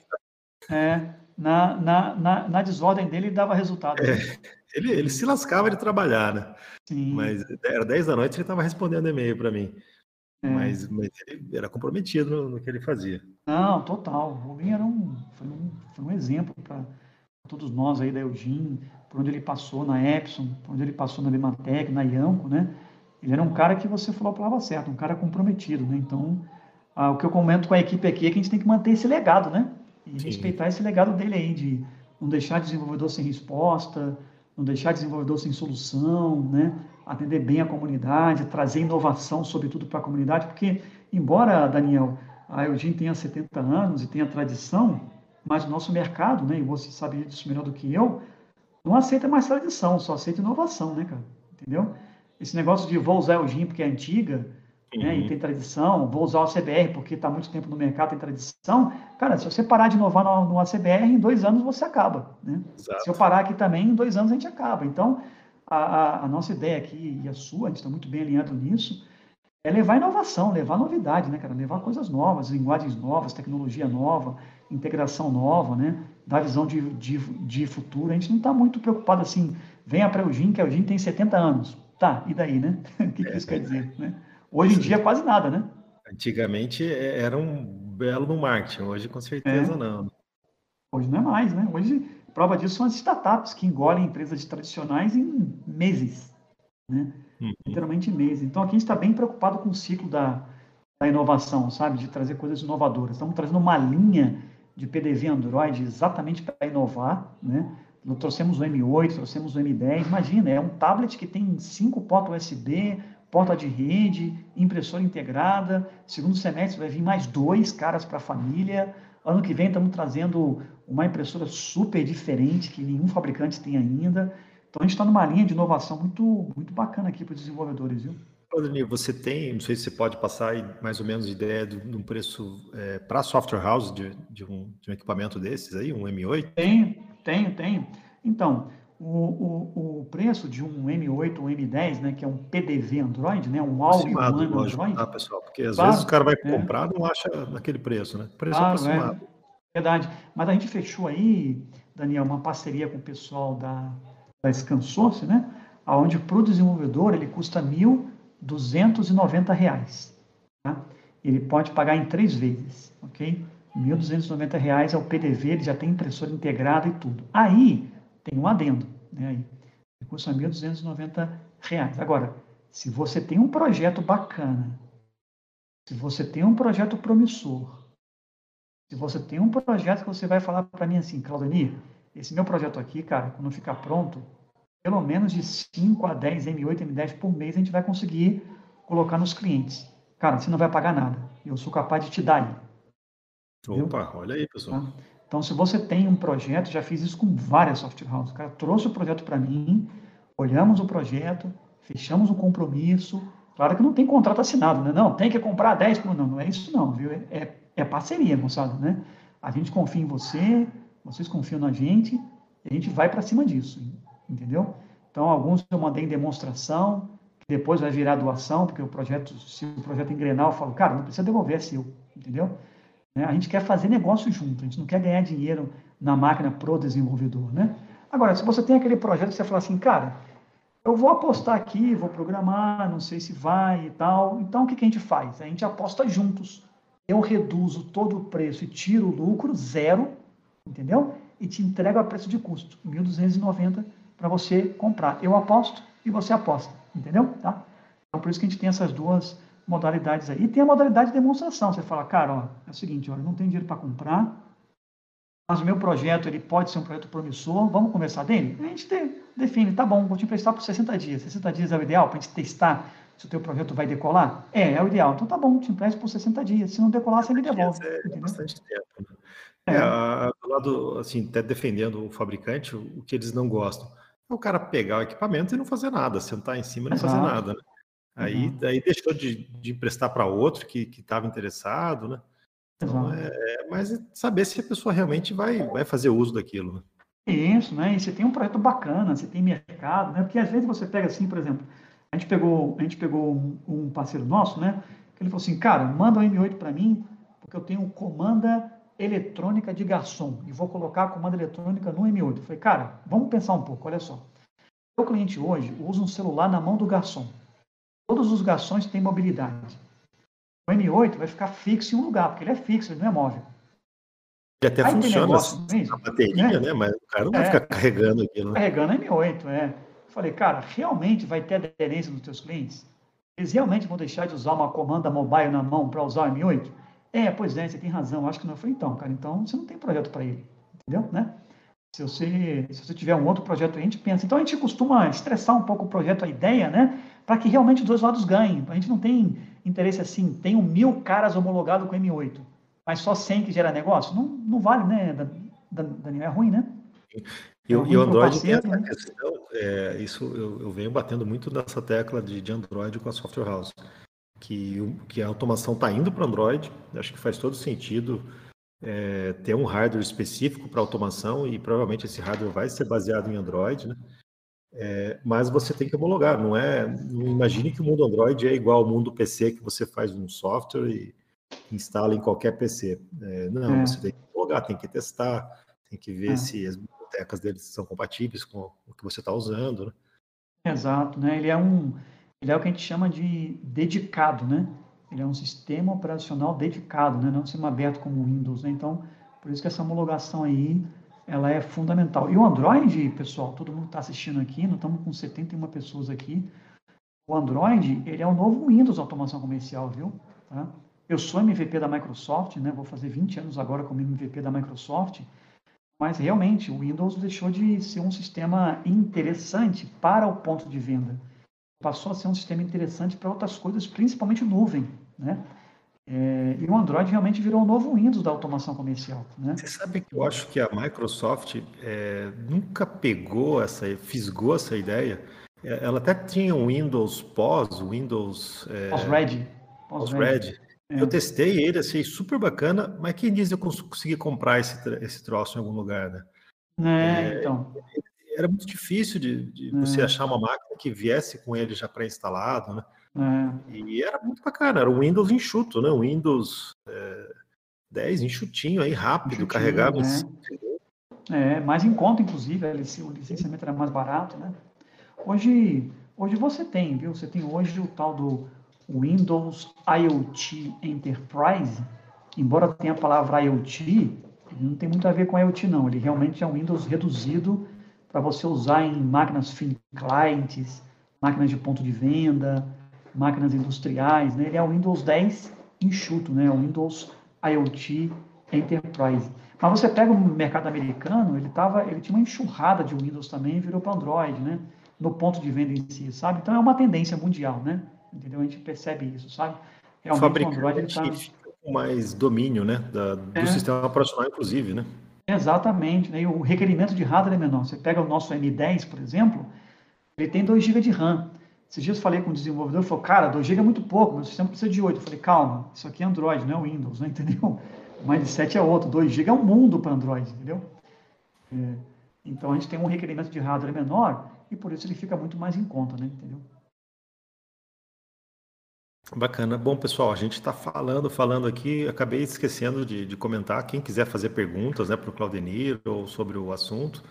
É, na, na, na, na, desordem dele dava resultado. É, ele, ele se lascava de trabalhar, né? Sim. Mas era 10 da noite ele estava respondendo e-mail para mim. É. Mas, mas, ele era comprometido no, no, que ele fazia. Não, total. O Rubinho era um, foi um, foi um exemplo para todos nós aí da Eugene, por onde ele passou na Epson, por onde ele passou na Limatec, na Ianco, né? Ele era um cara que você falou a palavra certa, um cara comprometido, né? Então, ah, o que eu comento com a equipe aqui é que a gente tem que manter esse legado, né? E Sim. respeitar esse legado dele aí, de não deixar desenvolvedor sem resposta, não deixar desenvolvedor sem solução, né? atender bem a comunidade, trazer inovação, sobretudo, para a comunidade, porque, embora, Daniel, a Eugene tenha 70 anos e tenha tradição, mas o nosso mercado, né, e você sabe disso melhor do que eu, não aceita mais tradição, só aceita inovação, né, cara? Entendeu? Esse negócio de vou usar a Eugene porque é antiga, uhum. né, e uhum. tem tradição, vou usar o ACBR porque está muito tempo no mercado, tem tradição. Cara, se você parar de inovar no, no ACBR, em dois anos você acaba. Né? Se eu parar aqui também, em dois anos a gente acaba. Então, a, a, a nossa ideia aqui e a sua, a gente está muito bem alinhado nisso, é levar inovação, levar novidade, né, cara? Levar coisas novas, linguagens novas, tecnologia nova, integração nova, né? Dar visão de, de, de futuro. A gente não está muito preocupado assim, venha para o GIM, que o GIM tem 70 anos. Tá, e daí, né? [LAUGHS] o que, que isso quer dizer, né? Hoje em dia, quase nada, né? Antigamente é, era um belo no marketing, hoje com certeza é. não. Hoje não é mais, né? Hoje, prova disso são as startups que engolem empresas tradicionais em meses, né? Uhum. Literalmente meses. Então, aqui a gente está bem preocupado com o ciclo da, da inovação, sabe? De trazer coisas inovadoras. Estamos trazendo uma linha de PDV Android exatamente para inovar, né? Trouxemos o M8, trouxemos o M10. Imagina, é um tablet que tem cinco portas USB, porta de rede, impressora integrada. Segundo semestre vai vir mais dois caras para a família. Ano que vem estamos trazendo uma impressora super diferente que nenhum fabricante tem ainda. Então a gente está numa linha de inovação muito, muito bacana aqui para os desenvolvedores, viu? Rodrigo, você tem, não sei se você pode passar mais ou menos ideia de um preço é, para software house de, de, um, de, um, equipamento desses aí, um M8? Tenho, tenho, tenho. Então, o, o, o, preço de um M8 ou um M10, né, que é um PDV Android, né, um all-in-one Android. Tá, pessoal, porque às claro, vezes o cara vai é. comprar e não acha naquele preço, né? Preço claro, aproximado. É. Verdade. Mas a gente fechou aí, Daniel, uma parceria com o pessoal da, da ScanSource, né, onde para o desenvolvedor ele custa R$ 1.290. Tá? Ele pode pagar em três vezes, ok? R$ 1.290 é o PDV, ele já tem impressora integrada e tudo. Aí, tem um adendo, né? Aí, custa R$ 1.290. Agora, se você tem um projeto bacana, se você tem um projeto promissor, se você tem um projeto que você vai falar para mim assim, Claudemir, esse meu projeto aqui, cara, quando ficar pronto, pelo menos de 5 a 10 M8, M10 por mês a gente vai conseguir colocar nos clientes. Cara, você não vai pagar nada. Eu sou capaz de te dar aí. Opa, olha aí, pessoal. Tá? Então, se você tem um projeto, já fiz isso com várias software houses. O cara trouxe o projeto para mim, olhamos o projeto, fechamos um compromisso. Claro que não tem contrato assinado, né? Não, tem que comprar 10 por não, não é isso não, viu? É, é parceria, moçada, né? A gente confia em você, vocês confiam na gente, e a gente vai para cima disso, entendeu? Então, alguns eu mandei em demonstração, que depois vai virar doação, porque o projeto, se o projeto engrenar, eu falo, cara, não precisa devolver, é seu, entendeu? Né? A gente quer fazer negócio junto, a gente não quer ganhar dinheiro na máquina pro desenvolvedor, né? Agora, se você tem aquele projeto que você fala assim, cara, eu vou apostar aqui, vou programar, não sei se vai e tal. Então, o que, que a gente faz? A gente aposta juntos. Eu reduzo todo o preço e tiro o lucro, zero, entendeu? E te entrego a preço de custo, 1.290 para você comprar. Eu aposto e você aposta, entendeu? Tá? Então, por isso que a gente tem essas duas modalidades aí. E tem a modalidade de demonstração. Você fala, cara, ó, é o seguinte, ó, eu não tenho dinheiro para comprar, mas o meu projeto ele pode ser um projeto promissor, vamos conversar dele? A gente define, tá bom, vou te emprestar por 60 dias. 60 dias é o ideal para a gente testar se o teu projeto vai decolar? É, é o ideal. Então tá bom, te empresto por 60 dias. Se não decolar, você me devolve. É bastante tempo. Né? É, é, do lado, assim, até defendendo o fabricante, o que eles não gostam é o cara pegar o equipamento e não fazer nada, sentar em cima e não Exato. fazer nada. Né? Aí, uhum. aí deixou de, de emprestar para outro que estava interessado, né? Então, é, mas é saber se a pessoa realmente vai, vai fazer uso daquilo. Né? Isso, né? E você tem um projeto bacana, você tem mercado, né? Porque às vezes você pega assim, por exemplo, a gente pegou, a gente pegou um, um parceiro nosso, né? Que ele falou assim, cara, manda o M8 para mim, porque eu tenho comanda eletrônica de garçom e vou colocar a comanda eletrônica no M8. Eu falei, cara, vamos pensar um pouco, olha só. O cliente hoje usa um celular na mão do garçom. Todos os garçons têm mobilidade. O M8 vai ficar fixo em um lugar, porque ele é fixo, ele não é móvel. Ele até Aí funciona negócio, assim, a bateria, né? né? Mas o cara não é, vai ficar carregando aquilo. Né? Carregando M8, é. falei, cara, realmente vai ter aderência nos teus clientes? Eles realmente vão deixar de usar uma comanda mobile na mão para usar o M8? É, pois é, você tem razão, acho que não. Falei, então, cara, então você não tem projeto para ele, entendeu? Né? Se você, se você tiver um outro projeto, a gente pensa. Então a gente costuma estressar um pouco o projeto, a ideia, né? Para que realmente os dois lados ganhem. A gente não tem interesse assim, tenho mil caras homologados com M8, mas só 100 que gera negócio? Não, não vale, né, Daniel? É ruim, né? E, é o Android tem essa né? questão, é, isso eu, eu, venho batendo muito nessa tecla de, de Android com a software house. que, que a automação está indo para Android. Acho que faz todo sentido é, ter um hardware específico para automação e provavelmente esse hardware vai ser baseado em Android, né? É, mas você tem que homologar, não é? Não imagine que o mundo Android é igual ao mundo PC que você faz um software e instala em qualquer PC. É, não, é. você tem que homologar, tem que testar, tem que ver é. se as bibliotecas deles são compatíveis com o que você está usando, né? Exato, né? Ele é um, ele é o que a gente chama de dedicado, né? Ele é um sistema operacional dedicado, né? Não um sistema aberto como o Windows, né? Então, por isso que essa homologação aí, ela é fundamental. E o Android, pessoal, todo mundo está assistindo aqui, nós estamos com 71 pessoas aqui. O Android, ele é o novo Windows automação comercial, viu? Tá? Eu sou MVP da Microsoft, né? Vou fazer 20 anos agora como MVP da Microsoft. Mas realmente, o Windows deixou de ser um sistema interessante para o ponto de venda. Passou a ser um sistema interessante para outras coisas, principalmente nuvem, né? É, e o Android realmente virou o novo Windows da automação comercial. Né? Você sabe que eu acho que a Microsoft é, nunca pegou essa, fisgou essa ideia. É, ela até tinha um Windows pós, Windows. É, Pós-Red. Pós-Red. É. Eu testei ele, achei super bacana, mas quem diz eu consegui comprar esse, esse troço em algum lugar, né? É, então. Era muito difícil de, de você achar uma máquina que viesse com ele já pré-instalado, né? É. E era muito bacana, era um Windows enxuto, né? Um Windows é, 10 enxutinho aí, rápido, enxutinho, carregável. É. é, mais em conta, inclusive, o licenciamento era mais barato, né? Hoje, hoje você tem, viu? Você tem hoje o tal do Windows IoT Enterprise, embora tenha a palavra IoT, ele não tem muito a ver com IoT, não. Ele realmente é um Windows reduzido para você usar em máquinas fin clients, máquinas de ponto de venda, máquinas industriais, né? Ele é o Windows 10 enxuto, né? O Windows IoT Enterprise. Mas você pega o mercado americano, ele tava, ele tinha uma enxurrada de Windows também, virou para Android, né? No ponto de venda em si, sabe? Então é uma tendência mundial, né? Entendeu? A gente percebe isso, sabe? Realmente o Android tá... com mais domínio, né? Da, do é. sistema operacional, inclusive, né? Exatamente, né? E o requerimento de hardware é menor. Você pega o nosso M10, por exemplo, ele tem 2 GB de RAM. Esses dias falei com o desenvolvedor, ele falou, cara, 2 GB é muito pouco, meu sistema precisa de 8. Eu falei, calma, isso aqui é Android, não é Windows, né? [LAUGHS] entendeu? O Mindset é outro, 2 GB é um mundo para Android, entendeu? É, então a gente tem um requerimento de hardware menor e por isso ele fica muito mais em conta, né? entendeu? Bacana. Bom, pessoal, a gente está falando, falando aqui, acabei esquecendo de, de, comentar. Quem quiser fazer perguntas né, para o Claudenir ou sobre o assunto,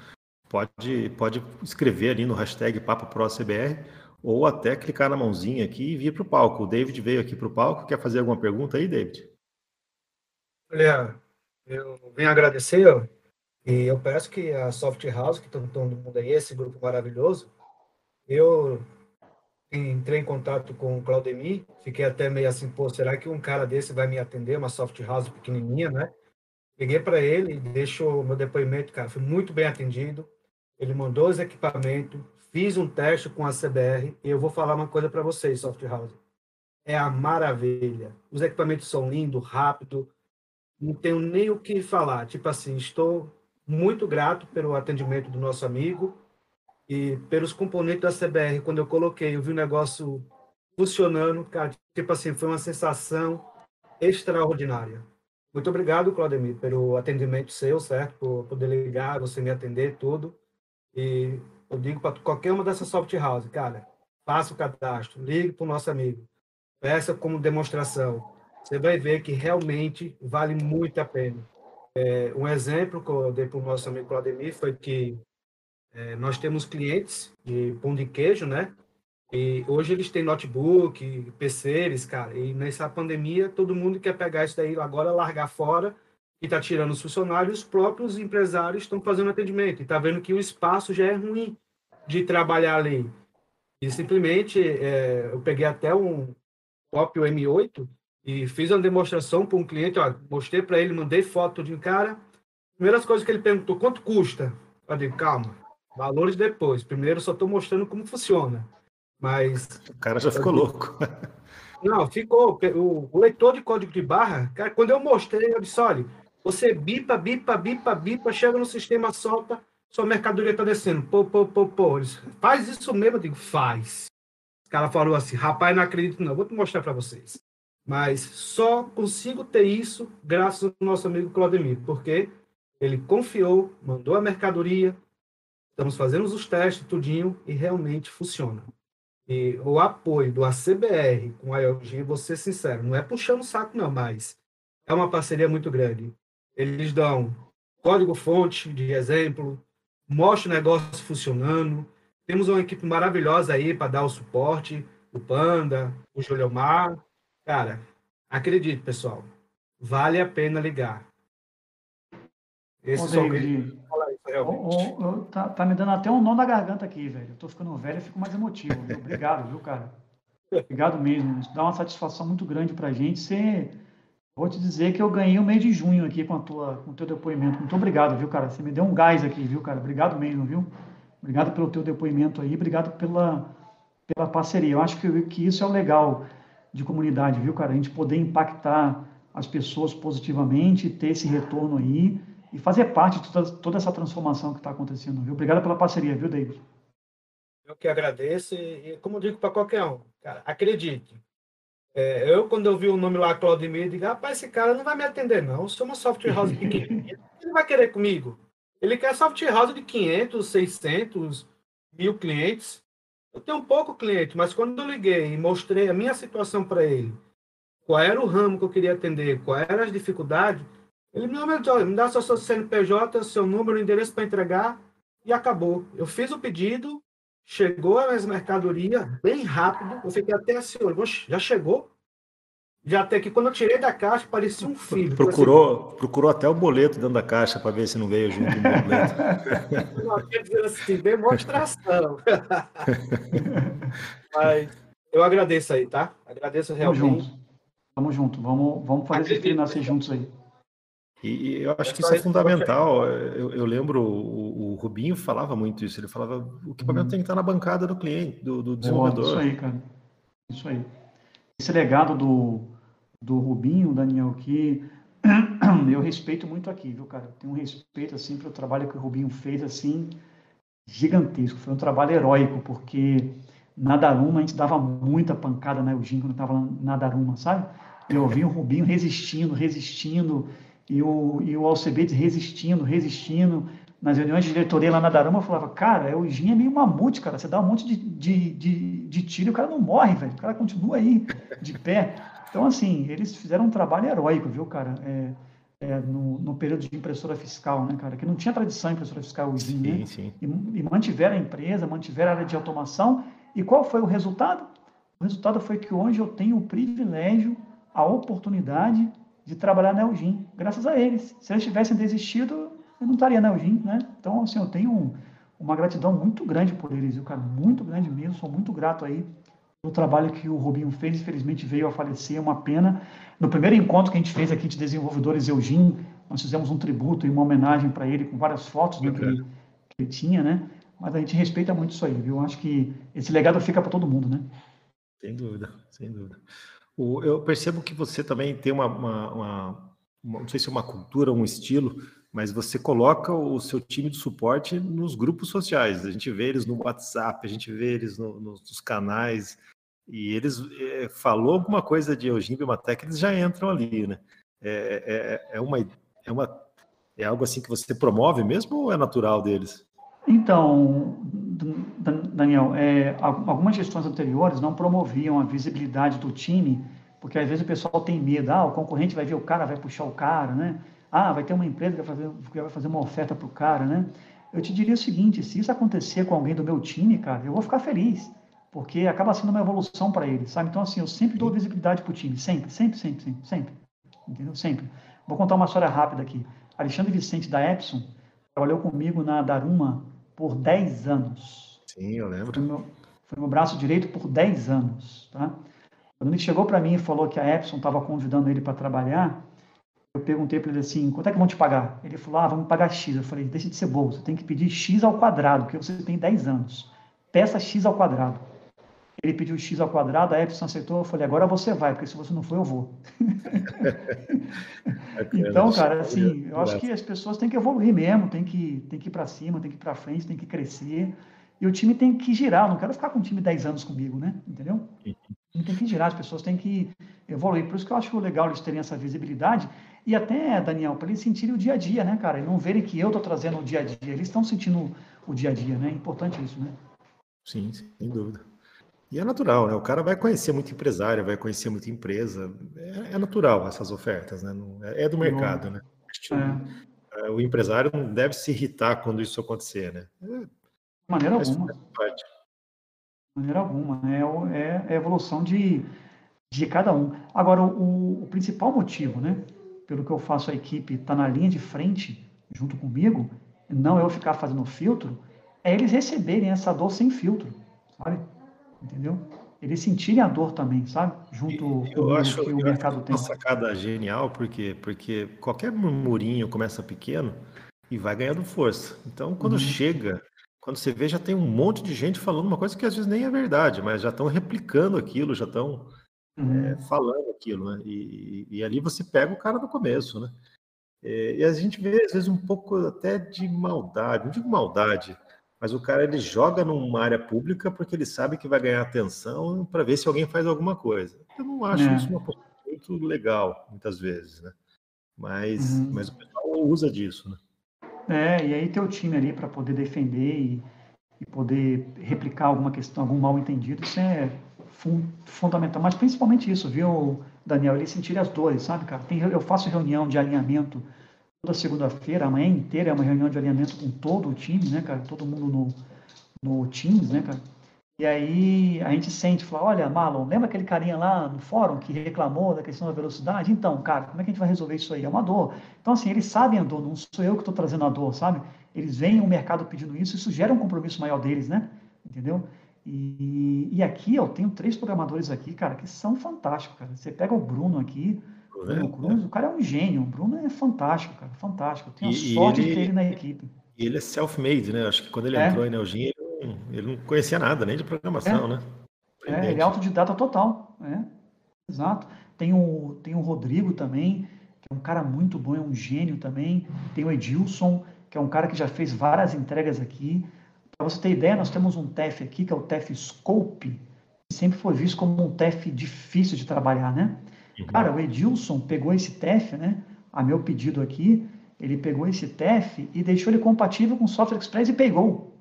pode, pode escrever ali no hashtag PapoProCBR ou até clicar na mãozinha aqui e vir para o palco. O David veio aqui para o palco. Quer fazer alguma pergunta aí, David? Olha, eu venho agradecer e eu peço que a Soft House, que todo mundo aí, esse grupo maravilhoso, eu entrei em contato com o Claudemir, fiquei até meio assim, pô, será que um cara desse vai me atender, uma soft house pequenininha, né? Liguei para ele, deixou meu depoimento, cara, fui muito bem atendido. Ele mandou os equipamentos, fiz um teste com a CBR e eu vou falar uma coisa para vocês, soft house. É a maravilha. Os equipamentos são lindos, rápido, não tenho nem o que falar. Tipo assim, estou muito grato pelo atendimento do nosso amigo e pelos componentes da CBR, quando eu coloquei, eu vi o negócio funcionando, cara, tipo assim, foi uma sensação extraordinária. Muito obrigado, Claudemir, pelo atendimento seu, certo? Por poder ligar, você me atender, tudo. E eu digo para qualquer uma dessas soft house, cara, faça o cadastro, ligue para o nosso amigo, peça como demonstração. Você vai ver que realmente vale muito a pena. É, um exemplo que eu dei para o nosso amigo Claudemir foi que é, nós temos clientes de pão de queijo, né? E hoje eles têm notebook, PCs, cara. E nessa pandemia, todo mundo quer pegar isso daí agora, largar fora e tá tirando os funcionários. Os próprios empresários estão fazendo atendimento e tá vendo que o espaço já é ruim de trabalhar ali. E simplesmente é, eu peguei até um Opel M8 e fiz uma demonstração para um cliente. Ó, mostrei para ele, mandei foto de um cara. Primeiras coisas que ele perguntou: quanto custa? Eu digo, calma, Valores depois. Primeiro só estou mostrando como funciona. Mas. O cara já ficou louco. [LAUGHS] Não, ficou. O, o, leitor de código de barra, cara, quando eu mostrei, eu disse: olha, você bipa, bipa, bipa, bipa, chega no sistema, solta, sua mercadoria está descendo. Pô, pô, pô, pô. Faz isso mesmo? Eu digo: faz. cara falou assim, rapaz, não acredito não, vou te mostrar para vocês. Mas só consigo ter isso graças ao nosso amigo Claudemir, porque ele confiou, mandou a mercadoria, estamos fazendo os testes, tudinho, e realmente funciona. E o apoio do ACBR com a LG, vou ser sincero, não é puxando o saco não, mas é uma parceria muito grande. Eles dão código-fonte de exemplo, mostra o negócio funcionando, temos uma equipe maravilhosa aí para dar o suporte, o Panda, o Juliomar. Cara, acredite, pessoal, vale a pena ligar. Esse Ô, David, isso, tá, tá, me dando até um nó na garganta aqui, velho. Eu tô ficando velho e fico mais emotivo. Viu? Obrigado, viu, cara? Obrigado mesmo. Isso dá uma satisfação muito grande pra gente. Você, vou te dizer que eu ganhei o mês de junho aqui com, a tua, com o teu depoimento. Muito obrigado, viu, cara? Você me deu um gás aqui, viu, cara? Obrigado mesmo, viu? Obrigado pelo teu depoimento aí, obrigado pela, pela parceria. Eu acho que, que isso é o legal de comunidade, viu, cara? A gente poder impactar as pessoas positivamente, ter esse retorno aí e fazer parte de toda, toda essa transformação que está acontecendo, viu? Obrigado pela parceria, viu, David? Eu que agradeço e, como digo para qualquer um, cara, acredite. É, eu, quando eu vi o nome lá, Claudemir, digo, rapaz, esse cara não vai me atender, não. Eu sou uma software house pequena. Ele vai querer comigo? Ele quer software house de 500, 600, mil clientes. Eu tenho um pouco cliente, mas quando eu liguei e mostrei a minha situação para ele, qual era o ramo que eu queria atender, quais eram as dificuldades, ele me, me dá seu CNPJ, seu número, endereço para entregar e acabou. Eu fiz o pedido, chegou a minha mercadoria bem rápido. Eu fiquei até assim, já chegou? Já até que quando eu tirei da caixa, parecia um filho. Procurou, assim, procurou até o boleto dentro da caixa para ver se não veio junto o boleto. [LAUGHS] não, quer dizer assim, demonstração. [LAUGHS] Mas eu agradeço aí, tá? Agradeço realmente. Tamo junto. Tamo junto. Vamos, vamos fazer Acredito, esse treinar juntos aí. E, eu acho que isso é fundamental. Eu, eu lembro, o, o, Rubinho falava muito isso. Ele falava o equipamento uhum. tem que estar na bancada do cliente, do, do desenvolvedor. Boa, isso aí, cara. Isso aí. Esse legado do, do Rubinho, Daniel, que [CLEARS THROAT] eu respeito muito aqui, viu, cara? Tenho um respeito, assim, para o trabalho que o Rubinho fez, assim, gigantesco. Foi um trabalho heróico, porque na Daruma a gente dava muita pancada na Eugênio quando estava na Daruma, sabe? Eu vi o Rubinho resistindo, resistindo, e o, e o Alcebedes resistindo, resistindo. Nas reuniões de diretoria lá na Daruma, eu falava, cara, é o Eugênio é meio mamute, cara. Você dá um monte de, de, de, de tiro e o cara não morre, velho. O cara continua aí, de pé. Então, assim, eles fizeram um trabalho heróico, viu, cara? É, é, no, no, período de impressora fiscal, né, cara? Que não tinha tradição em impressora fiscal hoje, né? Sim. E, e mantiveram a empresa, mantiveram a área de automação. E qual foi o resultado? O resultado foi que hoje eu tenho o privilégio, a oportunidade de trabalhar na Elgin, graças a eles. Se eles tivessem desistido, eu não estaria na Elgin, né? Então, assim, eu tenho um, uma gratidão muito grande por eles, viu, cara? Muito grande mesmo, sou muito grato aí pelo trabalho que o Rubinho fez, infelizmente veio a falecer, é uma pena. No primeiro encontro que a gente fez aqui de desenvolvedores Eugin, nós fizemos um tributo e uma homenagem para ele com várias fotos né, que, ele, que ele tinha, né? Mas a gente respeita muito isso aí, viu? Acho que esse legado fica para todo mundo, né? Sem dúvida, sem dúvida. O, eu percebo que você também tem uma, uma, uma, uma, não sei se é uma cultura, um estilo, mas você coloca o seu time de suporte nos grupos sociais. A gente vê eles no WhatsApp, a gente vê eles no, nos canais, e eles é, falou alguma coisa de Eugênio Bimatec, eles já entram ali, né? É, é, é, uma, é, uma, é algo assim que você promove mesmo ou é natural deles? Então, Daniel, é, algumas gestões anteriores não promoviam a visibilidade do time, porque às vezes o pessoal tem medo, ah, o concorrente vai ver o cara, vai puxar o cara, né? Ah, vai ter uma empresa que vai fazer, que vai fazer uma oferta para o cara, né? Eu te diria o seguinte, se isso acontecer com alguém do meu time, cara, eu vou ficar feliz, porque acaba sendo uma evolução para ele, sabe? Então, assim, eu sempre dou visibilidade para o time, sempre, sempre, sempre, sempre, sempre, entendeu? Sempre. Vou contar uma história rápida aqui. Alexandre Vicente, da Epson, trabalhou comigo na Daruma por 10 anos. Sim, eu lembro. Foi meu, foi meu braço direito por 10 anos. Tá? Quando ele chegou para mim e falou que a Epson estava convidando ele para trabalhar, eu perguntei para ele assim, quanto é que vão te pagar? Ele falou, ah, vamos pagar X. Eu falei, deixa de ser bobo, você tem que pedir X ao quadrado, porque você tem 10 anos. Peça X ao quadrado. Ele pediu X ao quadrado, a Epson aceitou, eu falei, agora você vai, porque se você não for, eu vou. [LAUGHS] então, cara, assim, eu acho que as pessoas têm que evoluir mesmo, tem que, tem que ir para cima, tem que ir para frente, tem que crescer. E o time tem que girar, eu não quero ficar com um time 10 anos comigo, né? Entendeu? Uhum. Tem que girar, as pessoas têm que evoluir. Por isso que eu acho legal eles terem essa visibilidade. E até, Daniel, para eles sentirem o dia a dia, né, cara? E não verem que eu estou trazendo o dia a dia. Eles estão sentindo o dia a dia, né? É importante isso, né? Sim, sem dúvida. E é natural, né? O cara vai conhecer muito empresário, vai conhecer muita empresa. É, é natural essas ofertas, né? É, é do mercado, né? É. O empresário não deve se irritar quando isso acontecer, né? É, de maneira alguma. De maneira alguma. Né? É, é, é a evolução de, de cada um. Agora, o, o principal motivo, né? Pelo que eu faço a equipe estar tá na linha de frente junto comigo, não eu ficar fazendo filtro, é eles receberem essa dor sem filtro, sabe? Entendeu? Eles sentirem a dor também, sabe? Junto eu com acho, que o mercado tem. Uma sacada genial, porque porque qualquer murmurinho começa pequeno e vai ganhando força. Então, quando uhum. chega, quando você vê, já tem um monte de gente falando uma coisa que às vezes nem é verdade, mas já estão replicando aquilo, já estão uhum. é, falando aquilo, né? E, e, ali você pega o cara no começo, né? É, e a gente vê, às vezes, um pouco até de maldade, não digo maldade, mas o cara ele joga numa área pública porque ele sabe que vai ganhar atenção para ver se alguém faz alguma coisa. Eu não acho é. isso uma postura muito legal, muitas vezes, né? Mas, uhum. mas o pessoal usa disso, né? É, e aí ter o time ali para poder defender e, e, poder replicar alguma questão, algum mal entendido, isso é fun fundamental. Mas principalmente isso, viu, Daniel? Ele sentir as dores, sabe, cara? Tem, eu faço reunião de alinhamento toda segunda-feira, amanhã inteira é uma reunião de alinhamento com todo o time, né, cara? Todo mundo no, no Teams, né, cara? E aí a gente sente, fala, olha, Marlon, lembra aquele carinha lá no fórum que reclamou da questão da velocidade? Então, cara, como é que a gente vai resolver isso aí? É uma dor. Então, assim, eles sabem a dor, não sou eu que estou trazendo a dor, sabe? Eles veem o mercado pedindo isso, isso gera um compromisso maior deles, né? Entendeu? E, e aqui eu tenho três programadores aqui, cara, que são fantásticos, cara. Você pega o Bruno aqui, Bruno Cruz, o cara é um gênio. O Bruno é fantástico, cara, fantástico. Eu tenho a e, sorte ele, de ter ele na equipe. E ele é self-made, né? Acho que quando ele é. entrou em Neogin, ele, ele, não conhecia nada, nem de programação, é. né? É, ele é autodidata total, é. Exato. Tem o, tem o Rodrigo também, que é um cara muito bom, é um gênio também. Tem o Edilson, que é um cara que já fez várias entregas aqui. Para você ter ideia, nós temos um TEF aqui, que é o TEF Scope, que sempre foi visto como um TEF difícil de trabalhar, né? Uhum. Cara, o Edilson pegou esse TEF, né? A meu pedido aqui, ele pegou esse TEF e deixou ele compatível com o Software Express e pegou.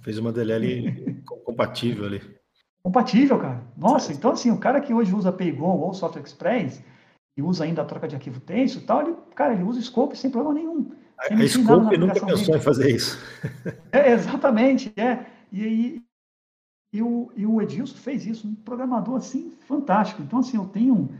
Fez uma DLL [LAUGHS] compatível ali. Compatível, cara. Nossa, então assim, o cara que hoje usa Paygo ou Software Express e usa ainda a troca de arquivo texto e tal, ele, cara, ele usa Scope sem problema nenhum. A, a Scope nunca pensou em fazer isso. [LAUGHS] É, exatamente, é. E, e, e, o, e o Edilson fez isso, um programador assim fantástico. Então, assim, eu tenho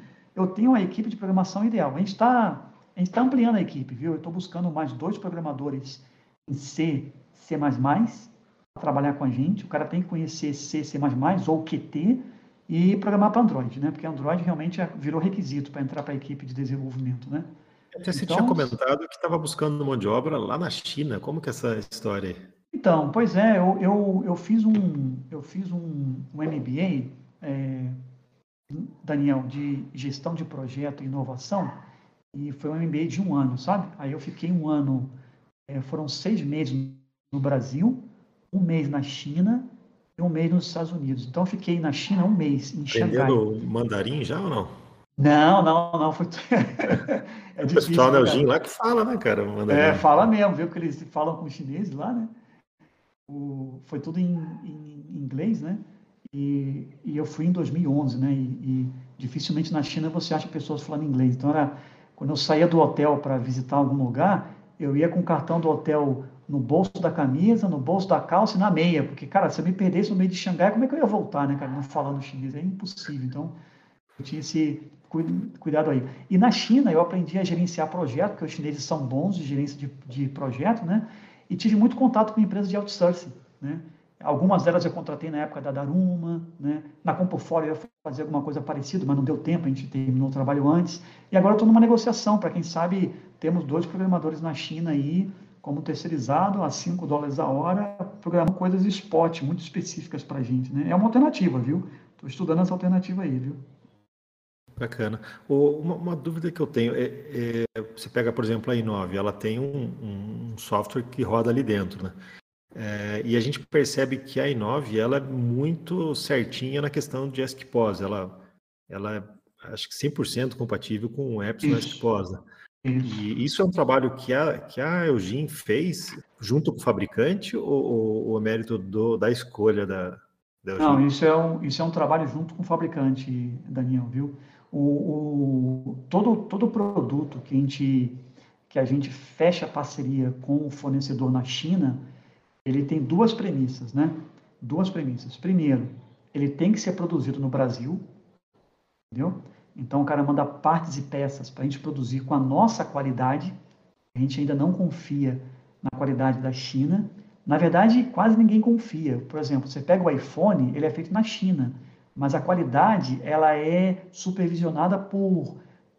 eu tenho uma equipe de programação ideal. A gente está tá ampliando a equipe, viu? Eu estou buscando mais dois programadores em C, C++, para trabalhar com a gente. O cara tem que conhecer C, C++ ou Qt e programar para Android, né? Porque Android realmente é, virou requisito para entrar para a equipe de desenvolvimento, né? Até você então, tinha comentado que estava buscando mão de obra lá na China. Como que é essa história aí? Então, pois é, eu, eu, eu fiz um, eu fiz um, um MBA é, Daniel, de gestão de projeto e inovação, e foi um MBA de um ano, sabe? Aí eu fiquei um ano, é, foram seis meses no Brasil, um mês na China e um mês nos Estados Unidos. Então eu fiquei na China um mês, em Xangai. Aprendendo mandarim já ou não? Não, não, não. Foi... [LAUGHS] é o pessoal Nelginho lá que fala, né, cara? Mandarim. É, fala mesmo, viu? Que eles falam com os chineses lá, né? O... Foi tudo em, em inglês, né? E, e eu fui em 2011, né? E, e, dificilmente na China você acha pessoas falando inglês. Então, era, quando eu saía do hotel para visitar algum lugar, eu ia com o cartão do hotel no bolso da camisa, no bolso da calça e na meia. Porque, cara, se eu me perdesse no meio de Xangai, como é que eu ia voltar, né, cara? Não falando chinês, é impossível. Então, eu tinha esse cuidado aí. E na China, eu aprendi a gerenciar projeto, porque os chineses são bons de gerência de, de projeto, né? E tive muito contato com empresas de outsourcing, né? Algumas delas eu contratei na época da Daruma, né? na Compofólio eu ia fazer alguma coisa parecida, mas não deu tempo, a gente terminou o trabalho antes. E agora eu estou numa negociação, para quem sabe, temos dois programadores na China aí, como terceirizado, a 5 dólares a hora, programando coisas spot, muito específicas para a gente. Né? É uma alternativa, viu? Estou estudando essa alternativa aí, viu? Bacana. Uma, uma, dúvida que eu tenho é, é, você pega, por exemplo, a i9, ela tem um, um software que roda ali dentro, né? É, e a gente percebe que a i9 ela é muito certinha na questão de ESC-POS. Ela, ela é, acho que 100% compatível com o Epson ESC-POS. Né? E isso é um trabalho que a, que a Eugene fez junto com o fabricante ou, ou, ou é mérito do, da escolha da, da Eugene? Não, isso é, um, isso é um trabalho junto com o fabricante, Daniel, viu? O, o, todo, todo produto que a, gente, que a gente fecha parceria com o fornecedor na China, ele tem duas premissas, né? Duas premissas. Primeiro, ele tem que ser produzido no Brasil, entendeu? Então o cara manda partes e peças para a gente produzir com a nossa qualidade. A gente ainda não confia na qualidade da China. Na verdade, quase ninguém confia. Por exemplo, você pega o iPhone, ele é feito na China, mas a qualidade ela é supervisionada por,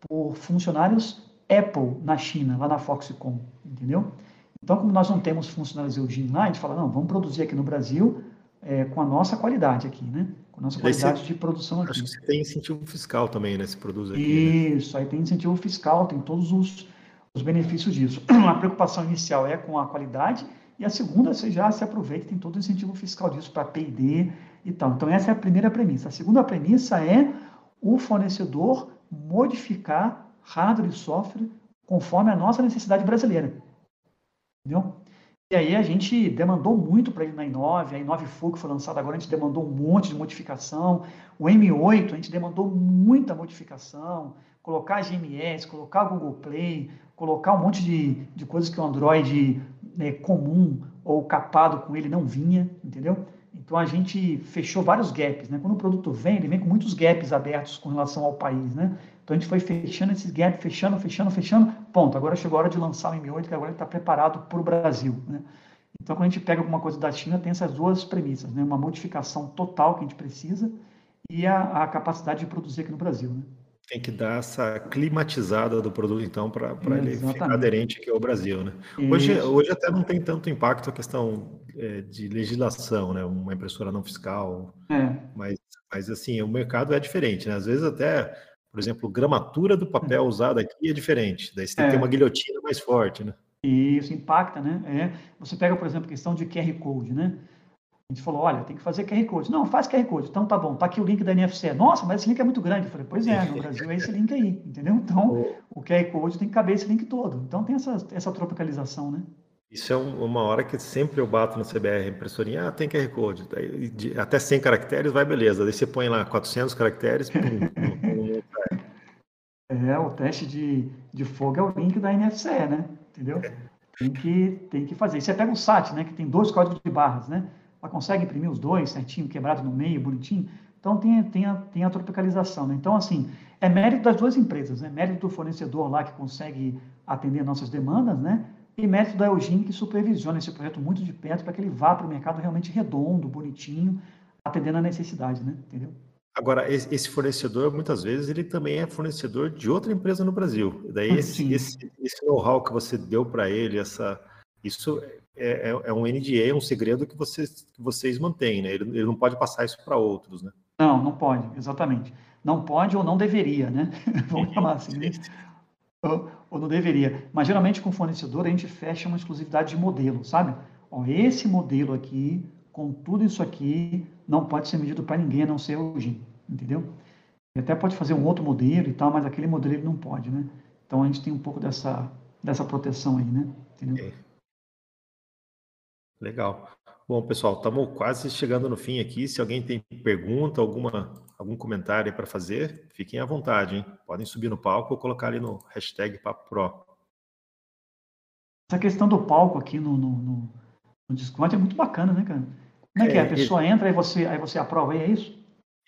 por funcionários Apple na China, lá na Foxconn, entendeu? Então, como nós não temos funcionários Eugene lá, a gente fala, não, vamos produzir aqui no Brasil é, com a nossa qualidade aqui, né? Com a nossa qualidade de produção aqui. Acho que você tem incentivo fiscal também, né? Se produz aqui. Né? Isso, né? aí tem incentivo fiscal, tem todos os, os benefícios disso. [CLEARS THROAT] A preocupação inicial é com a qualidade, e a segunda, você já se aproveita, tem todo o incentivo fiscal disso para PD e tal. Então, essa é a primeira premissa. A segunda premissa é o fornecedor modificar hardware e software conforme a nossa necessidade brasileira. Entendeu? E aí a gente demandou muito para ele na i9, a i9 Full que foi lançada agora, a gente demandou um monte de modificação. O M8, a gente demandou muita modificação, colocar GMS, colocar Google Play, colocar um monte de, de coisas que o Android né, comum ou capado com ele não vinha, entendeu? Então a gente fechou vários gaps, né? Quando o produto vem, ele vem com muitos gaps abertos com relação ao país, né? Então a gente foi fechando esses gaps, fechando, fechando, fechando. Ponto. Agora chegou a hora de lançar o M8, que agora ele está preparado para o Brasil. Né? Então, quando a gente pega alguma coisa da China, tem essas duas premissas, né? Uma modificação total que a gente precisa e a, a capacidade de produzir aqui no Brasil. Né? Tem que dar essa climatizada do produto, então, para ele ficar aderente aqui ao Brasil, né? Hoje, hoje até não tem tanto impacto a questão é, de legislação, né? Uma impressora não fiscal, é. mas, mas assim, o mercado é diferente, né? Às vezes até por exemplo, gramatura do papel usado aqui é diferente. Daí você tem é. que ter é. uma guilhotina mais forte, né? E isso impacta, né? É, você pega, por exemplo, a questão de QR Code, né? A gente falou, olha, tem que fazer QR Code. Não, faz QR Code. Então tá bom, tá aqui o link da NFC. Nossa, mas esse link é muito grande. Eu falei, pois é, no Brasil é esse link aí, entendeu? Então, [LAUGHS] o QR Code tem que caber esse link todo. Então tem essa, essa tropicalização, né? Isso é uma hora que sempre eu bato no CBR, impressorinha, ah, tem QR Code. Até 100 caracteres vai beleza. Daí você põe lá 400 caracteres, pum, É, o teste de, de fogo é o link da NFC, né? Entendeu? Tem que, tem que fazer. E você pega o SAT, né? Que tem dois códigos de barras, né? Ela consegue imprimir os dois certinho, quebrado no meio, bonitinho. Então tem, tem, a, tem a tropicalização. Né? Então, assim, é mérito das duas empresas, né? Mérito do fornecedor lá que consegue atender nossas demandas, né? E mérito da Eugene que supervisiona esse projeto muito de perto para que ele vá para o mercado realmente redondo, bonitinho, atendendo a necessidade, né? Entendeu? Agora, esse fornecedor, muitas vezes, ele também é fornecedor de outra empresa no Brasil. Daí, esse, esse, esse know-how que você deu para ele, essa, isso é, é, é, um NDA, é um segredo que vocês, que vocês mantêm, né? Ele, ele não pode passar isso para outros, né? Não, não pode, exatamente. Não pode ou não deveria, né? [LAUGHS] Vamos chamar assim, né? Ou, ou, não deveria. Mas, geralmente, com fornecedor, a gente fecha uma exclusividade de modelo, sabe? Ó, esse modelo aqui, com tudo isso aqui, não pode ser medido para ninguém a não ser o GIM, entendeu? Ele até pode fazer um outro modelo e tal, mas aquele modelo ele não pode, né? Então a gente tem um pouco dessa, dessa proteção aí, né? Entendeu? Okay. Legal. Bom, pessoal, estamos quase chegando no fim aqui. Se alguém tem pergunta, alguma, algum comentário para fazer, fiquem à vontade, hein? Podem subir no palco ou colocar ali no hashtag Papo Pro. Essa questão do palco aqui no, no, no, no Discord é muito bacana, né, cara? Como é que é? A é, pessoa ele... entra e você, aí você aprova, é isso?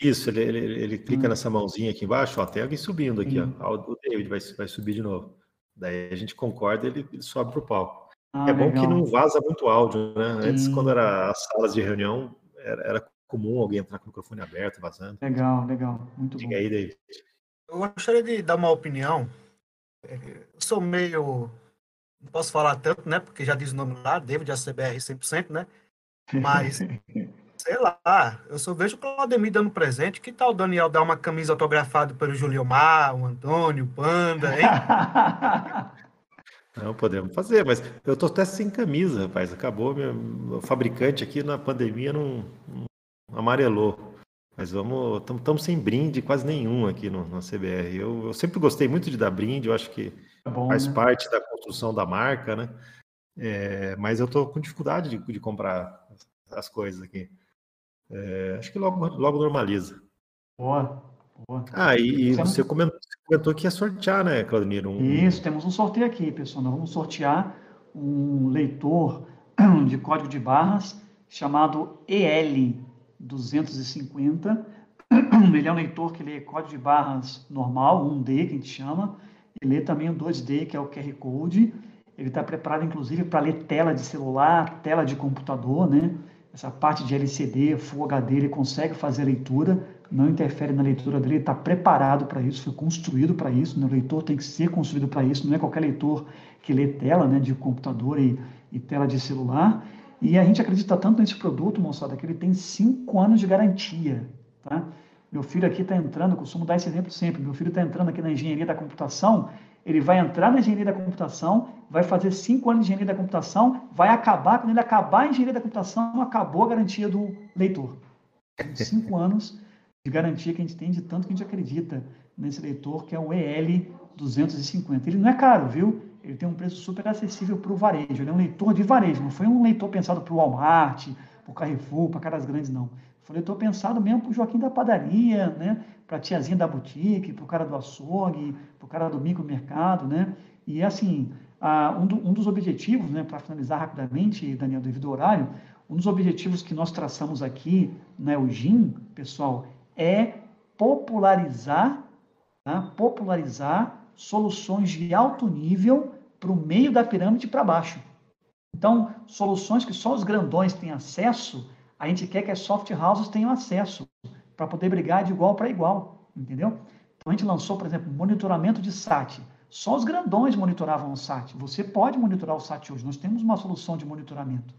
Isso, ele, ele, ele clica hum. nessa mãozinha aqui embaixo, ó, tem alguém subindo aqui, hum. ó. O David vai, vai subir de novo. Daí a gente concorda ele, ele sobe para o palco. Ah, é bom legal. que não vaza muito áudio, né? Antes, quando era as salas de reunião, era, era, comum alguém entrar com o microfone aberto, vazando. Legal, legal. Muito Diga bom. aí, David. Eu gostaria de dar uma opinião. Eu sou meio. Não posso falar tanto, né? Porque já diz o nome lá, David, ACBR 100%, né? Mas, [LAUGHS] sei lá, eu só vejo o Claudemir dando presente. Que tal o Daniel dar uma camisa autografada pelo Juliomar, o Antônio, o Panda, hein? [LAUGHS] Não, podemos fazer, mas eu estou até sem camisa, rapaz. Acabou, meu, fabricante aqui na pandemia não, não amarelou. Mas vamos, estamos sem brinde quase nenhum aqui no, na CBR. Eu, eu, sempre gostei muito de dar brinde, eu acho que bom, faz né? parte da construção da marca, né? É, mas eu estou com dificuldade de, de, comprar as coisas aqui. É, acho que logo, logo normaliza. Boa. Boa. Ah, e, e você comentou, comentou, que ia sortear, né, Claudemir? Um... Isso, temos um sorteio aqui, pessoal. Nós vamos sortear um leitor [CLEARS THROAT] de código de barras chamado EL 250. Ele é um leitor que lê código de barras normal, 1D, que a gente chama, lê também o 2D, que é o QR Code. Ele está preparado, inclusive, para ler tela de celular, tela de computador, né? Essa parte de LCD, Full HD, ele consegue fazer a leitura não interfere na leitura dele, está preparado para isso, foi construído para isso, né? o leitor tem que ser construído para isso, não é qualquer leitor que lê tela né, de computador e, e tela de celular. E a gente acredita tanto nesse produto, moçada, que ele tem cinco anos de garantia. Tá? Meu filho aqui está entrando, costumo dar esse exemplo sempre, meu filho está entrando aqui na engenharia da computação, ele vai entrar na engenharia da computação, vai fazer cinco anos de engenharia da computação, vai acabar, quando ele acabar a engenharia da computação, acabou a garantia do leitor. [LAUGHS] Cinco anos de garantia que a gente tem de tanto que a gente acredita nesse leitor, que é o EL 250. Ele não é caro, viu? Ele tem um preço super acessível para o varejo. Ele é um leitor de varejo, não foi um leitor pensado para o Walmart, para o Carrefour, para caras grandes, não. Um leitor pensado mesmo para o Joaquim da padaria, né? para a tiazinha da boutique, para o cara do açougue, para o cara do micromercado, né? E assim, um, do, um, dos objetivos, né, para finalizar rapidamente, Daniel, devido ao horário, um dos objetivos que nós traçamos aqui na né, GIM, pessoal, é popularizar, tá? popularizar soluções de alto nível para o meio da pirâmide para baixo. Então, soluções que só os grandões têm acesso, a gente quer que as soft houses tenham acesso para poder brigar de igual para igual, entendeu? Então, a gente lançou, por exemplo, monitoramento de SAT. Só os grandões monitoravam o SAT. Você pode monitorar o SAT hoje. Nós temos uma solução de monitoramento.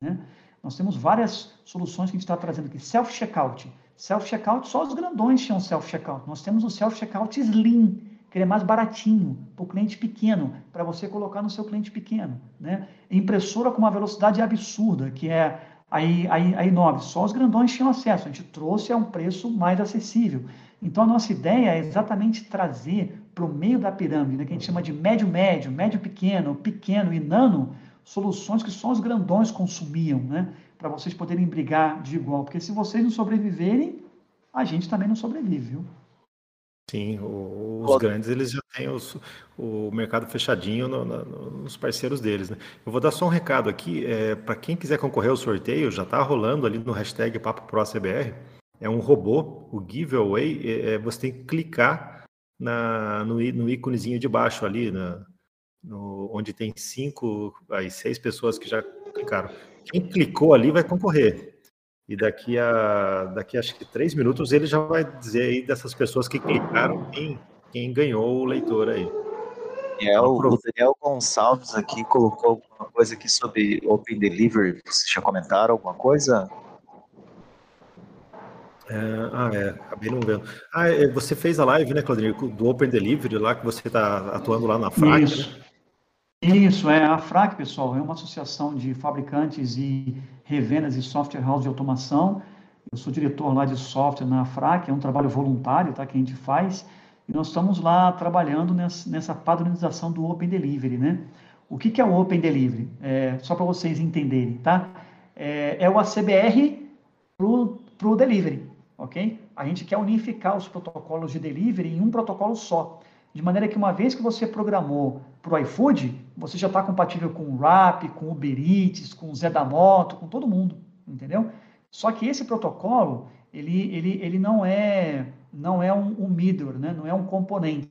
Né? Nós temos várias soluções que a gente está trazendo aqui. Self-checkout. Self-checkout, só os grandões tinham self-checkout. Nós temos o self-checkout Slim, que ele é mais baratinho para o cliente pequeno, para você colocar no seu cliente pequeno. Né? Impressora com uma velocidade absurda, que é a, a, a i9. Só os grandões tinham acesso. A gente trouxe a um preço mais acessível. Então, a nossa ideia é exatamente trazer para o meio da pirâmide, né, que a gente chama de médio-médio, médio-pequeno, pequeno e nano, soluções que só os grandões consumiam. Né? para vocês poderem brigar de igual, porque se vocês não sobreviverem, a gente também não sobrevive, viu? Sim, os grandes eles já têm os, o mercado fechadinho no, no, nos parceiros deles. Né? Eu vou dar só um recado aqui, é, para quem quiser concorrer ao sorteio, já está rolando ali no hashtag PapoProCBR, é um robô, o giveaway, é, é, você tem que clicar na, no, no íconezinho de baixo ali, na, no, onde tem cinco, aí, seis pessoas que já clicaram. Quem clicou ali vai concorrer. E daqui a daqui acho que três minutos ele já vai dizer aí dessas pessoas que clicaram quem, quem ganhou o leitor aí. É, o, o Daniel Gonçalves aqui colocou alguma coisa aqui sobre Open Delivery. Vocês já comentaram alguma coisa? É, ah, é, acabei não vendo. Ah, é, você fez a live, né, Claudinho, do Open Delivery lá, que você está atuando lá na FRAC, Isso. Né? Isso, é a FRAC, pessoal, é uma associação de fabricantes e revendas e software house de automação. Eu sou diretor lá de software na FRAC, é um trabalho voluntário tá, que a gente faz, e nós estamos lá trabalhando nessa, nessa padronização do Open Delivery, né? O que, que é o Open Delivery? É, só para vocês entenderem, tá? É, é o ACBR para o delivery, ok? A gente quer unificar os protocolos de delivery em um protocolo só de maneira que uma vez que você programou para o iFood, você já está compatível com o Rap, com o Uber Eats, com o Zé da Moto, com todo mundo, entendeu? Só que esse protocolo, ele, ele, ele não é não é um, um middle, né? não é um componente.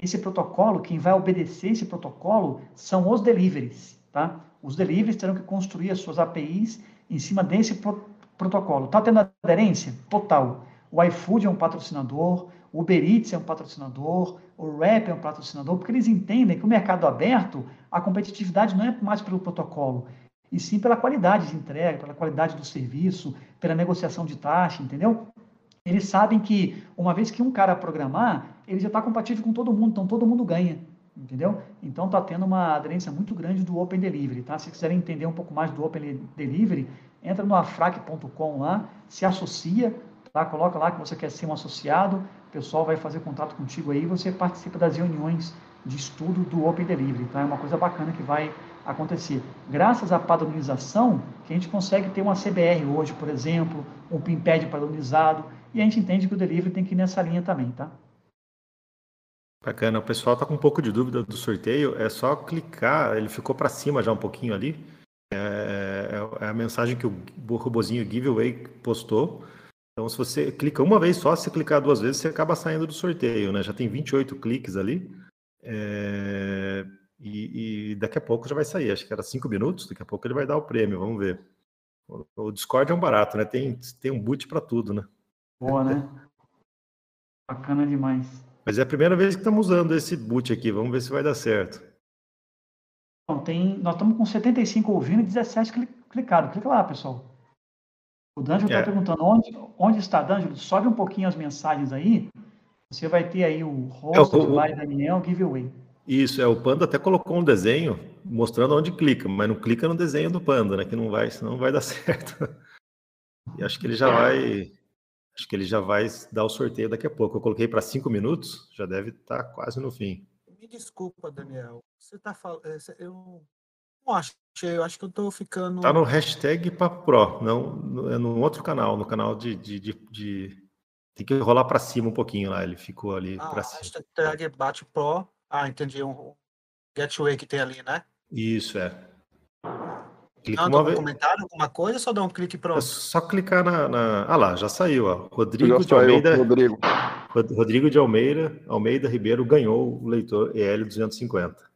Esse protocolo, quem vai obedecer esse protocolo são os deliveries, tá? Os deliveries terão que construir as suas APIs em cima desse pro protocolo. Está tendo aderência? Total. O iFood é um patrocinador, o Uber Eats é um patrocinador, o Rap é um patrocinador, porque eles entendem que o mercado aberto, a competitividade não é mais pelo protocolo, e sim pela qualidade de entrega, pela qualidade do serviço, pela negociação de taxa, entendeu? Eles sabem que, uma vez que um cara programar, ele já está compatível com todo mundo, então todo mundo ganha. entendeu? Então está tendo uma aderência muito grande do Open Delivery, tá? Se quiserem entender um pouco mais do Open Delivery, entra no afrac.com lá, se associa, tá? Coloca lá que você quer ser um associado, o pessoal vai fazer contato contigo aí, você participa das reuniões de estudo do Open Delivery, tá? É uma coisa bacana que vai acontecer. Graças à padronização, que a gente consegue ter uma CBR hoje, por exemplo, um PIMPED padronizado, e a gente entende que o delivery tem que ir nessa linha também, tá? Bacana. O pessoal está com um pouco de dúvida do sorteio. É só clicar, ele ficou para cima já um pouquinho ali. É, é, é, a mensagem que o robozinho Giveaway postou. Então, se você clica uma vez só, se clicar duas vezes, você acaba saindo do sorteio, né? Já tem 28 cliques ali. É, e, e, daqui a pouco já vai sair. Acho que era cinco minutos. Daqui a pouco ele vai dar o prêmio. Vamos ver. O, o Discord é um barato, né? Tem, tem um boot para tudo, né? Boa, né? Bacana demais. Mas é a primeira vez que estamos usando esse boot aqui. Vamos ver se vai dar certo. Não, tem, nós estamos com 75 ouvindo e 17 clicado. Clica lá, pessoal. O D'Angelo está é. perguntando onde, onde está, D'Angelo? Sobe um pouquinho as mensagens aí. Você vai ter aí o host é, o, by Daniel giveaway. Isso, é. O Panda até colocou um desenho mostrando onde clica, mas não clica no desenho do Panda, né? Que não vai, senão não vai dar [LAUGHS] certo. E acho que ele já vai Acho que ele já vai dar o sorteio daqui a pouco. Eu coloquei para cinco minutos, já deve estar tá quase no fim. Me desculpa, Daniel. Você está falando. É, eu não acho. Eu acho que eu estou ficando. Tá no hashtag Papo Pro, não, é no outro canal, no canal de, de, de, de... Tem que rolar para cima um pouquinho lá. Ele ficou ali ah, para cima. Hashtag Bate Pro. Ah, entendi. Um Getaway que tem ali, né? Isso, é. Clica Manda uma vez. comentário, alguma coisa, só dá um clique pronto? É só clicar na, na, Ah lá, já saiu, ó. Rodrigo de Almeida. Rodrigo. Rodrigo de Almeida, Almeida Ribeiro ganhou o leitor EL 250.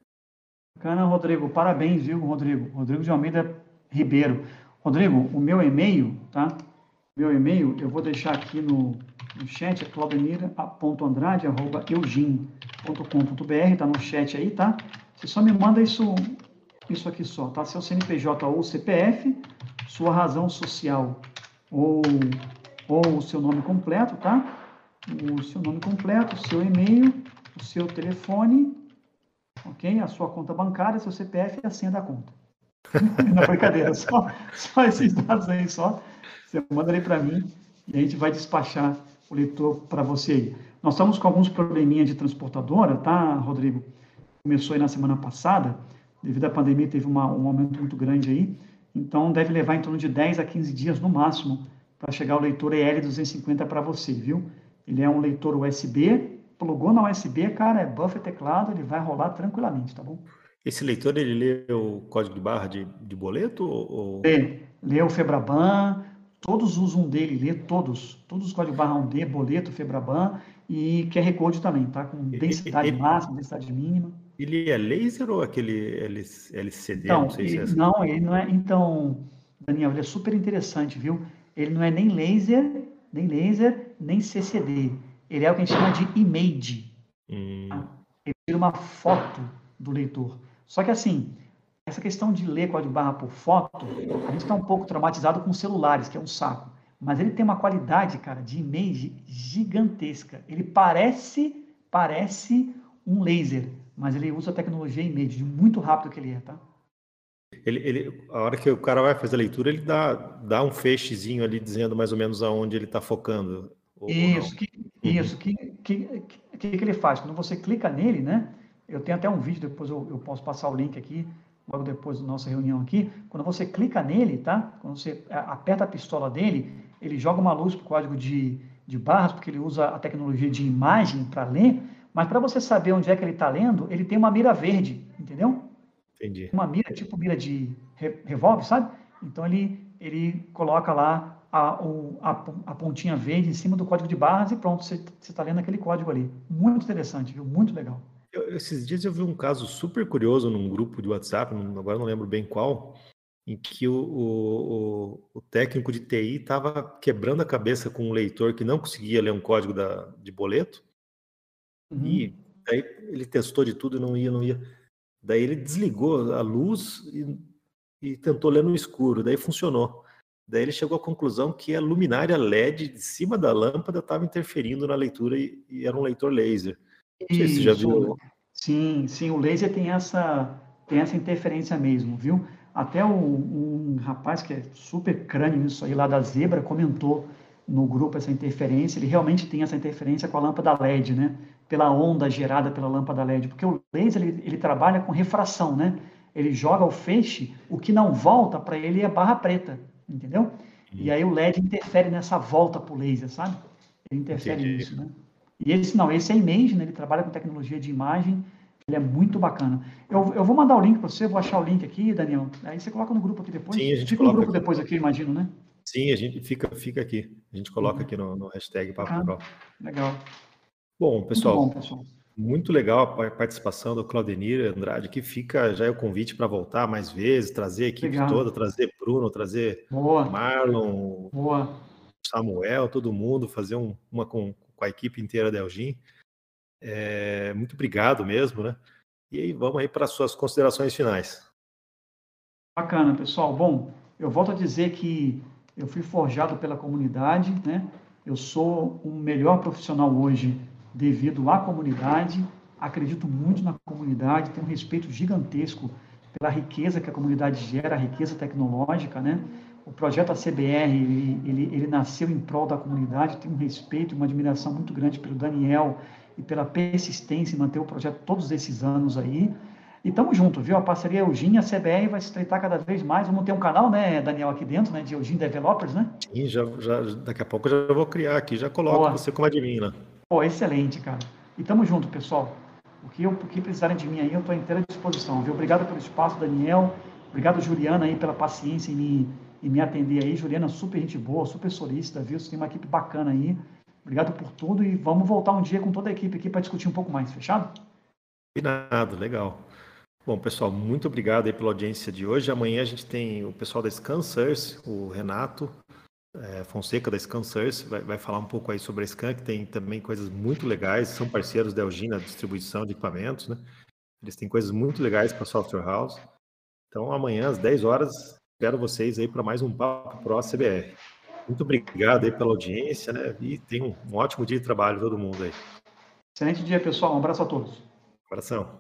Bacana, Rodrigo. Parabéns, viu, Rodrigo? Rodrigo de Almeida Ribeiro. Rodrigo, o meu e-mail, tá? Meu e-mail, eu vou deixar aqui no, no chat, é claudenira.andrade.eugin.com.br, tá no chat aí, tá? Você só me manda isso isso aqui só, tá? Seu CNPJ ou CPF, sua razão social ou, ou o seu nome completo, tá? O seu nome completo, o seu e-mail, o seu telefone, ok? A sua conta bancária, seu CPF e a senha da conta. [LAUGHS] Não, brincadeira, só, só esses dados aí, só. Você manda aí para mim e a gente vai despachar o leitor para você aí. Nós estamos com alguns probleminhas de transportadora, tá, Rodrigo? Começou aí na semana passada devido à pandemia, teve uma, um aumento muito grande aí. Então, deve levar em torno de 10 a 15 dias no máximo para chegar o leitor EL250 para você, viu? Ele é um leitor USB, plugou na USB, cara, é buffer teclado, ele vai rolar tranquilamente, tá bom? Esse leitor, ele lê o código de barra de, de boleto? Ou... Lê, lê o Febraban, todos usam dele, lê todos, todos os códigos barra 1D, boleto, Febraban e QR Code também, tá? Com densidade ele, máxima, densidade mínima. Ele é laser ou aquele LCD? Então, não, sei ele, se é assim. não, ele não é. Então, Daniel, ele é super interessante, viu? Ele não é nem laser, nem laser, nem CCD. Ele é o que a gente chama de image. Hum. Ele tira uma foto do leitor. Só que assim, essa questão de ler código barra por foto, a gente está um pouco traumatizado com celulares, que é um saco. Mas ele tem uma qualidade, cara, de image gigantesca. Ele parece, parece um laser mas ele usa a tecnologia em de muito rápido que ele é, tá? Ele, ele, a hora que o cara vai fazer a leitura, ele dá, dá um feixezinho ali dizendo mais ou menos aonde ele está focando. Isso, que, isso. que, que, que, que, ele faz? Quando você clica nele, né? Eu tenho até um vídeo, depois eu, eu posso passar o link aqui, logo depois da nossa reunião aqui. Quando você clica nele, tá? Quando você aperta a pistola dele, ele joga uma luz para o código de, de barras, porque ele usa a tecnologia de imagem para ler mas para você saber onde é que ele está lendo, ele tem uma mira verde, entendeu? Entendi. Uma mira, tipo mira de revólver, sabe? Então ele, ele coloca lá a, o, a, a, pontinha verde em cima do código de barras e pronto, você está lendo aquele código ali. Muito interessante, viu? Muito legal. Eu, esses dias eu vi um caso super curioso num grupo de WhatsApp, agora não lembro bem qual, em que o, o, o técnico de TI estava quebrando a cabeça com um leitor que não conseguia ler um código da, de boleto Uhum. E aí ele testou de tudo e não ia, não ia. Daí ele desligou a luz e, e tentou ler no escuro, daí funcionou. Daí ele chegou à conclusão que a luminária LED de cima da lâmpada estava interferindo na leitura e, e, era um leitor laser. Não sei se você já viu. Sim, sim, o laser tem essa, tem essa interferência mesmo, viu? Até o, um rapaz que é super crânio nisso aí, lá da Zebra, comentou no grupo essa interferência. Ele realmente tem essa interferência com a lâmpada LED, né? Pela onda gerada pela lâmpada LED, porque o laser ele, ele trabalha com refração, né? Ele joga o feixe, o que não volta para ele é barra preta, entendeu? E aí o LED interfere nessa volta para o laser, sabe? Ele interfere Entendi. nisso, né? E esse não, esse é Image, né? Ele trabalha com tecnologia de imagem, ele é muito bacana. Eu, eu vou mandar o link para você, vou achar o link aqui, Daniel. Aí você coloca no grupo aqui depois. Sim, a gente fica no grupo aqui. depois aqui, imagino, né? Sim, a gente fica, fica aqui. A gente coloca uhum. aqui no, no hashtag Papo ah, Legal. Bom, pessoal, muito, bom, pessoal. Muito legal a participação do Claudenir Andrade, que fica já é o convite para voltar mais vezes, trazer a equipe legal. toda, trazer Bruno, trazer Boa. Marlon, Boa. Samuel, todo mundo, fazer um, uma com, com a equipe inteira da Elgin. É, muito obrigado mesmo, né? E aí vamos aí para as suas considerações finais. Bacana, pessoal. Bom, eu volto a dizer que eu fui forjado pela comunidade, né? Eu sou um melhor profissional hoje devido à comunidade. Acredito muito na comunidade, tenho um respeito gigantesco pela riqueza que a comunidade gera, a riqueza tecnológica, né? O projeto ACBR, ele, ele, ele nasceu em prol da comunidade, tenho um respeito e uma admiração muito grande pelo Daniel, e pela persistência em manter o projeto todos esses anos aí. E estamos juntos, viu? A parceria Eugene, a CBR vai se estreitar cada vez mais. Vamos ter um canal, né, Daniel, aqui dentro, né, de Eugene Developers, né? Sim, já, já, daqui a pouco eu já vou criar aqui, já coloco Boa. você como admin lá. Pô, excelente, cara. E estamos juntos, pessoal. O que, eu, o que precisarem de mim aí, eu estou à inteira disposição, viu? Obrigado pelo espaço, Daniel. Obrigado, Juliana, aí, pela paciência em me, em me atender aí. Juliana, super gente boa, super solícita, viu? Você tem uma equipe bacana aí. Obrigado por tudo e vamos voltar um dia com toda a equipe aqui para discutir um pouco mais, fechado? Combinado, legal. Bom, pessoal, muito obrigado aí pela audiência de hoje. Amanhã a gente tem o pessoal da ScanSource, o Renato é, Fonseca da ScanSource, vai, vai falar um pouco aí sobre a Scan, que tem também coisas muito legais, são parceiros da Elgin na distribuição de equipamentos, né? Eles têm coisas muito legais para Software House. Então, amanhã às 10 horas, espero vocês aí para mais um Papo Pro CBR. Muito obrigado aí pela audiência, né? E tenha um, um ótimo dia de trabalho todo mundo aí. Excelente dia, pessoal. Um abraço a todos. Abração.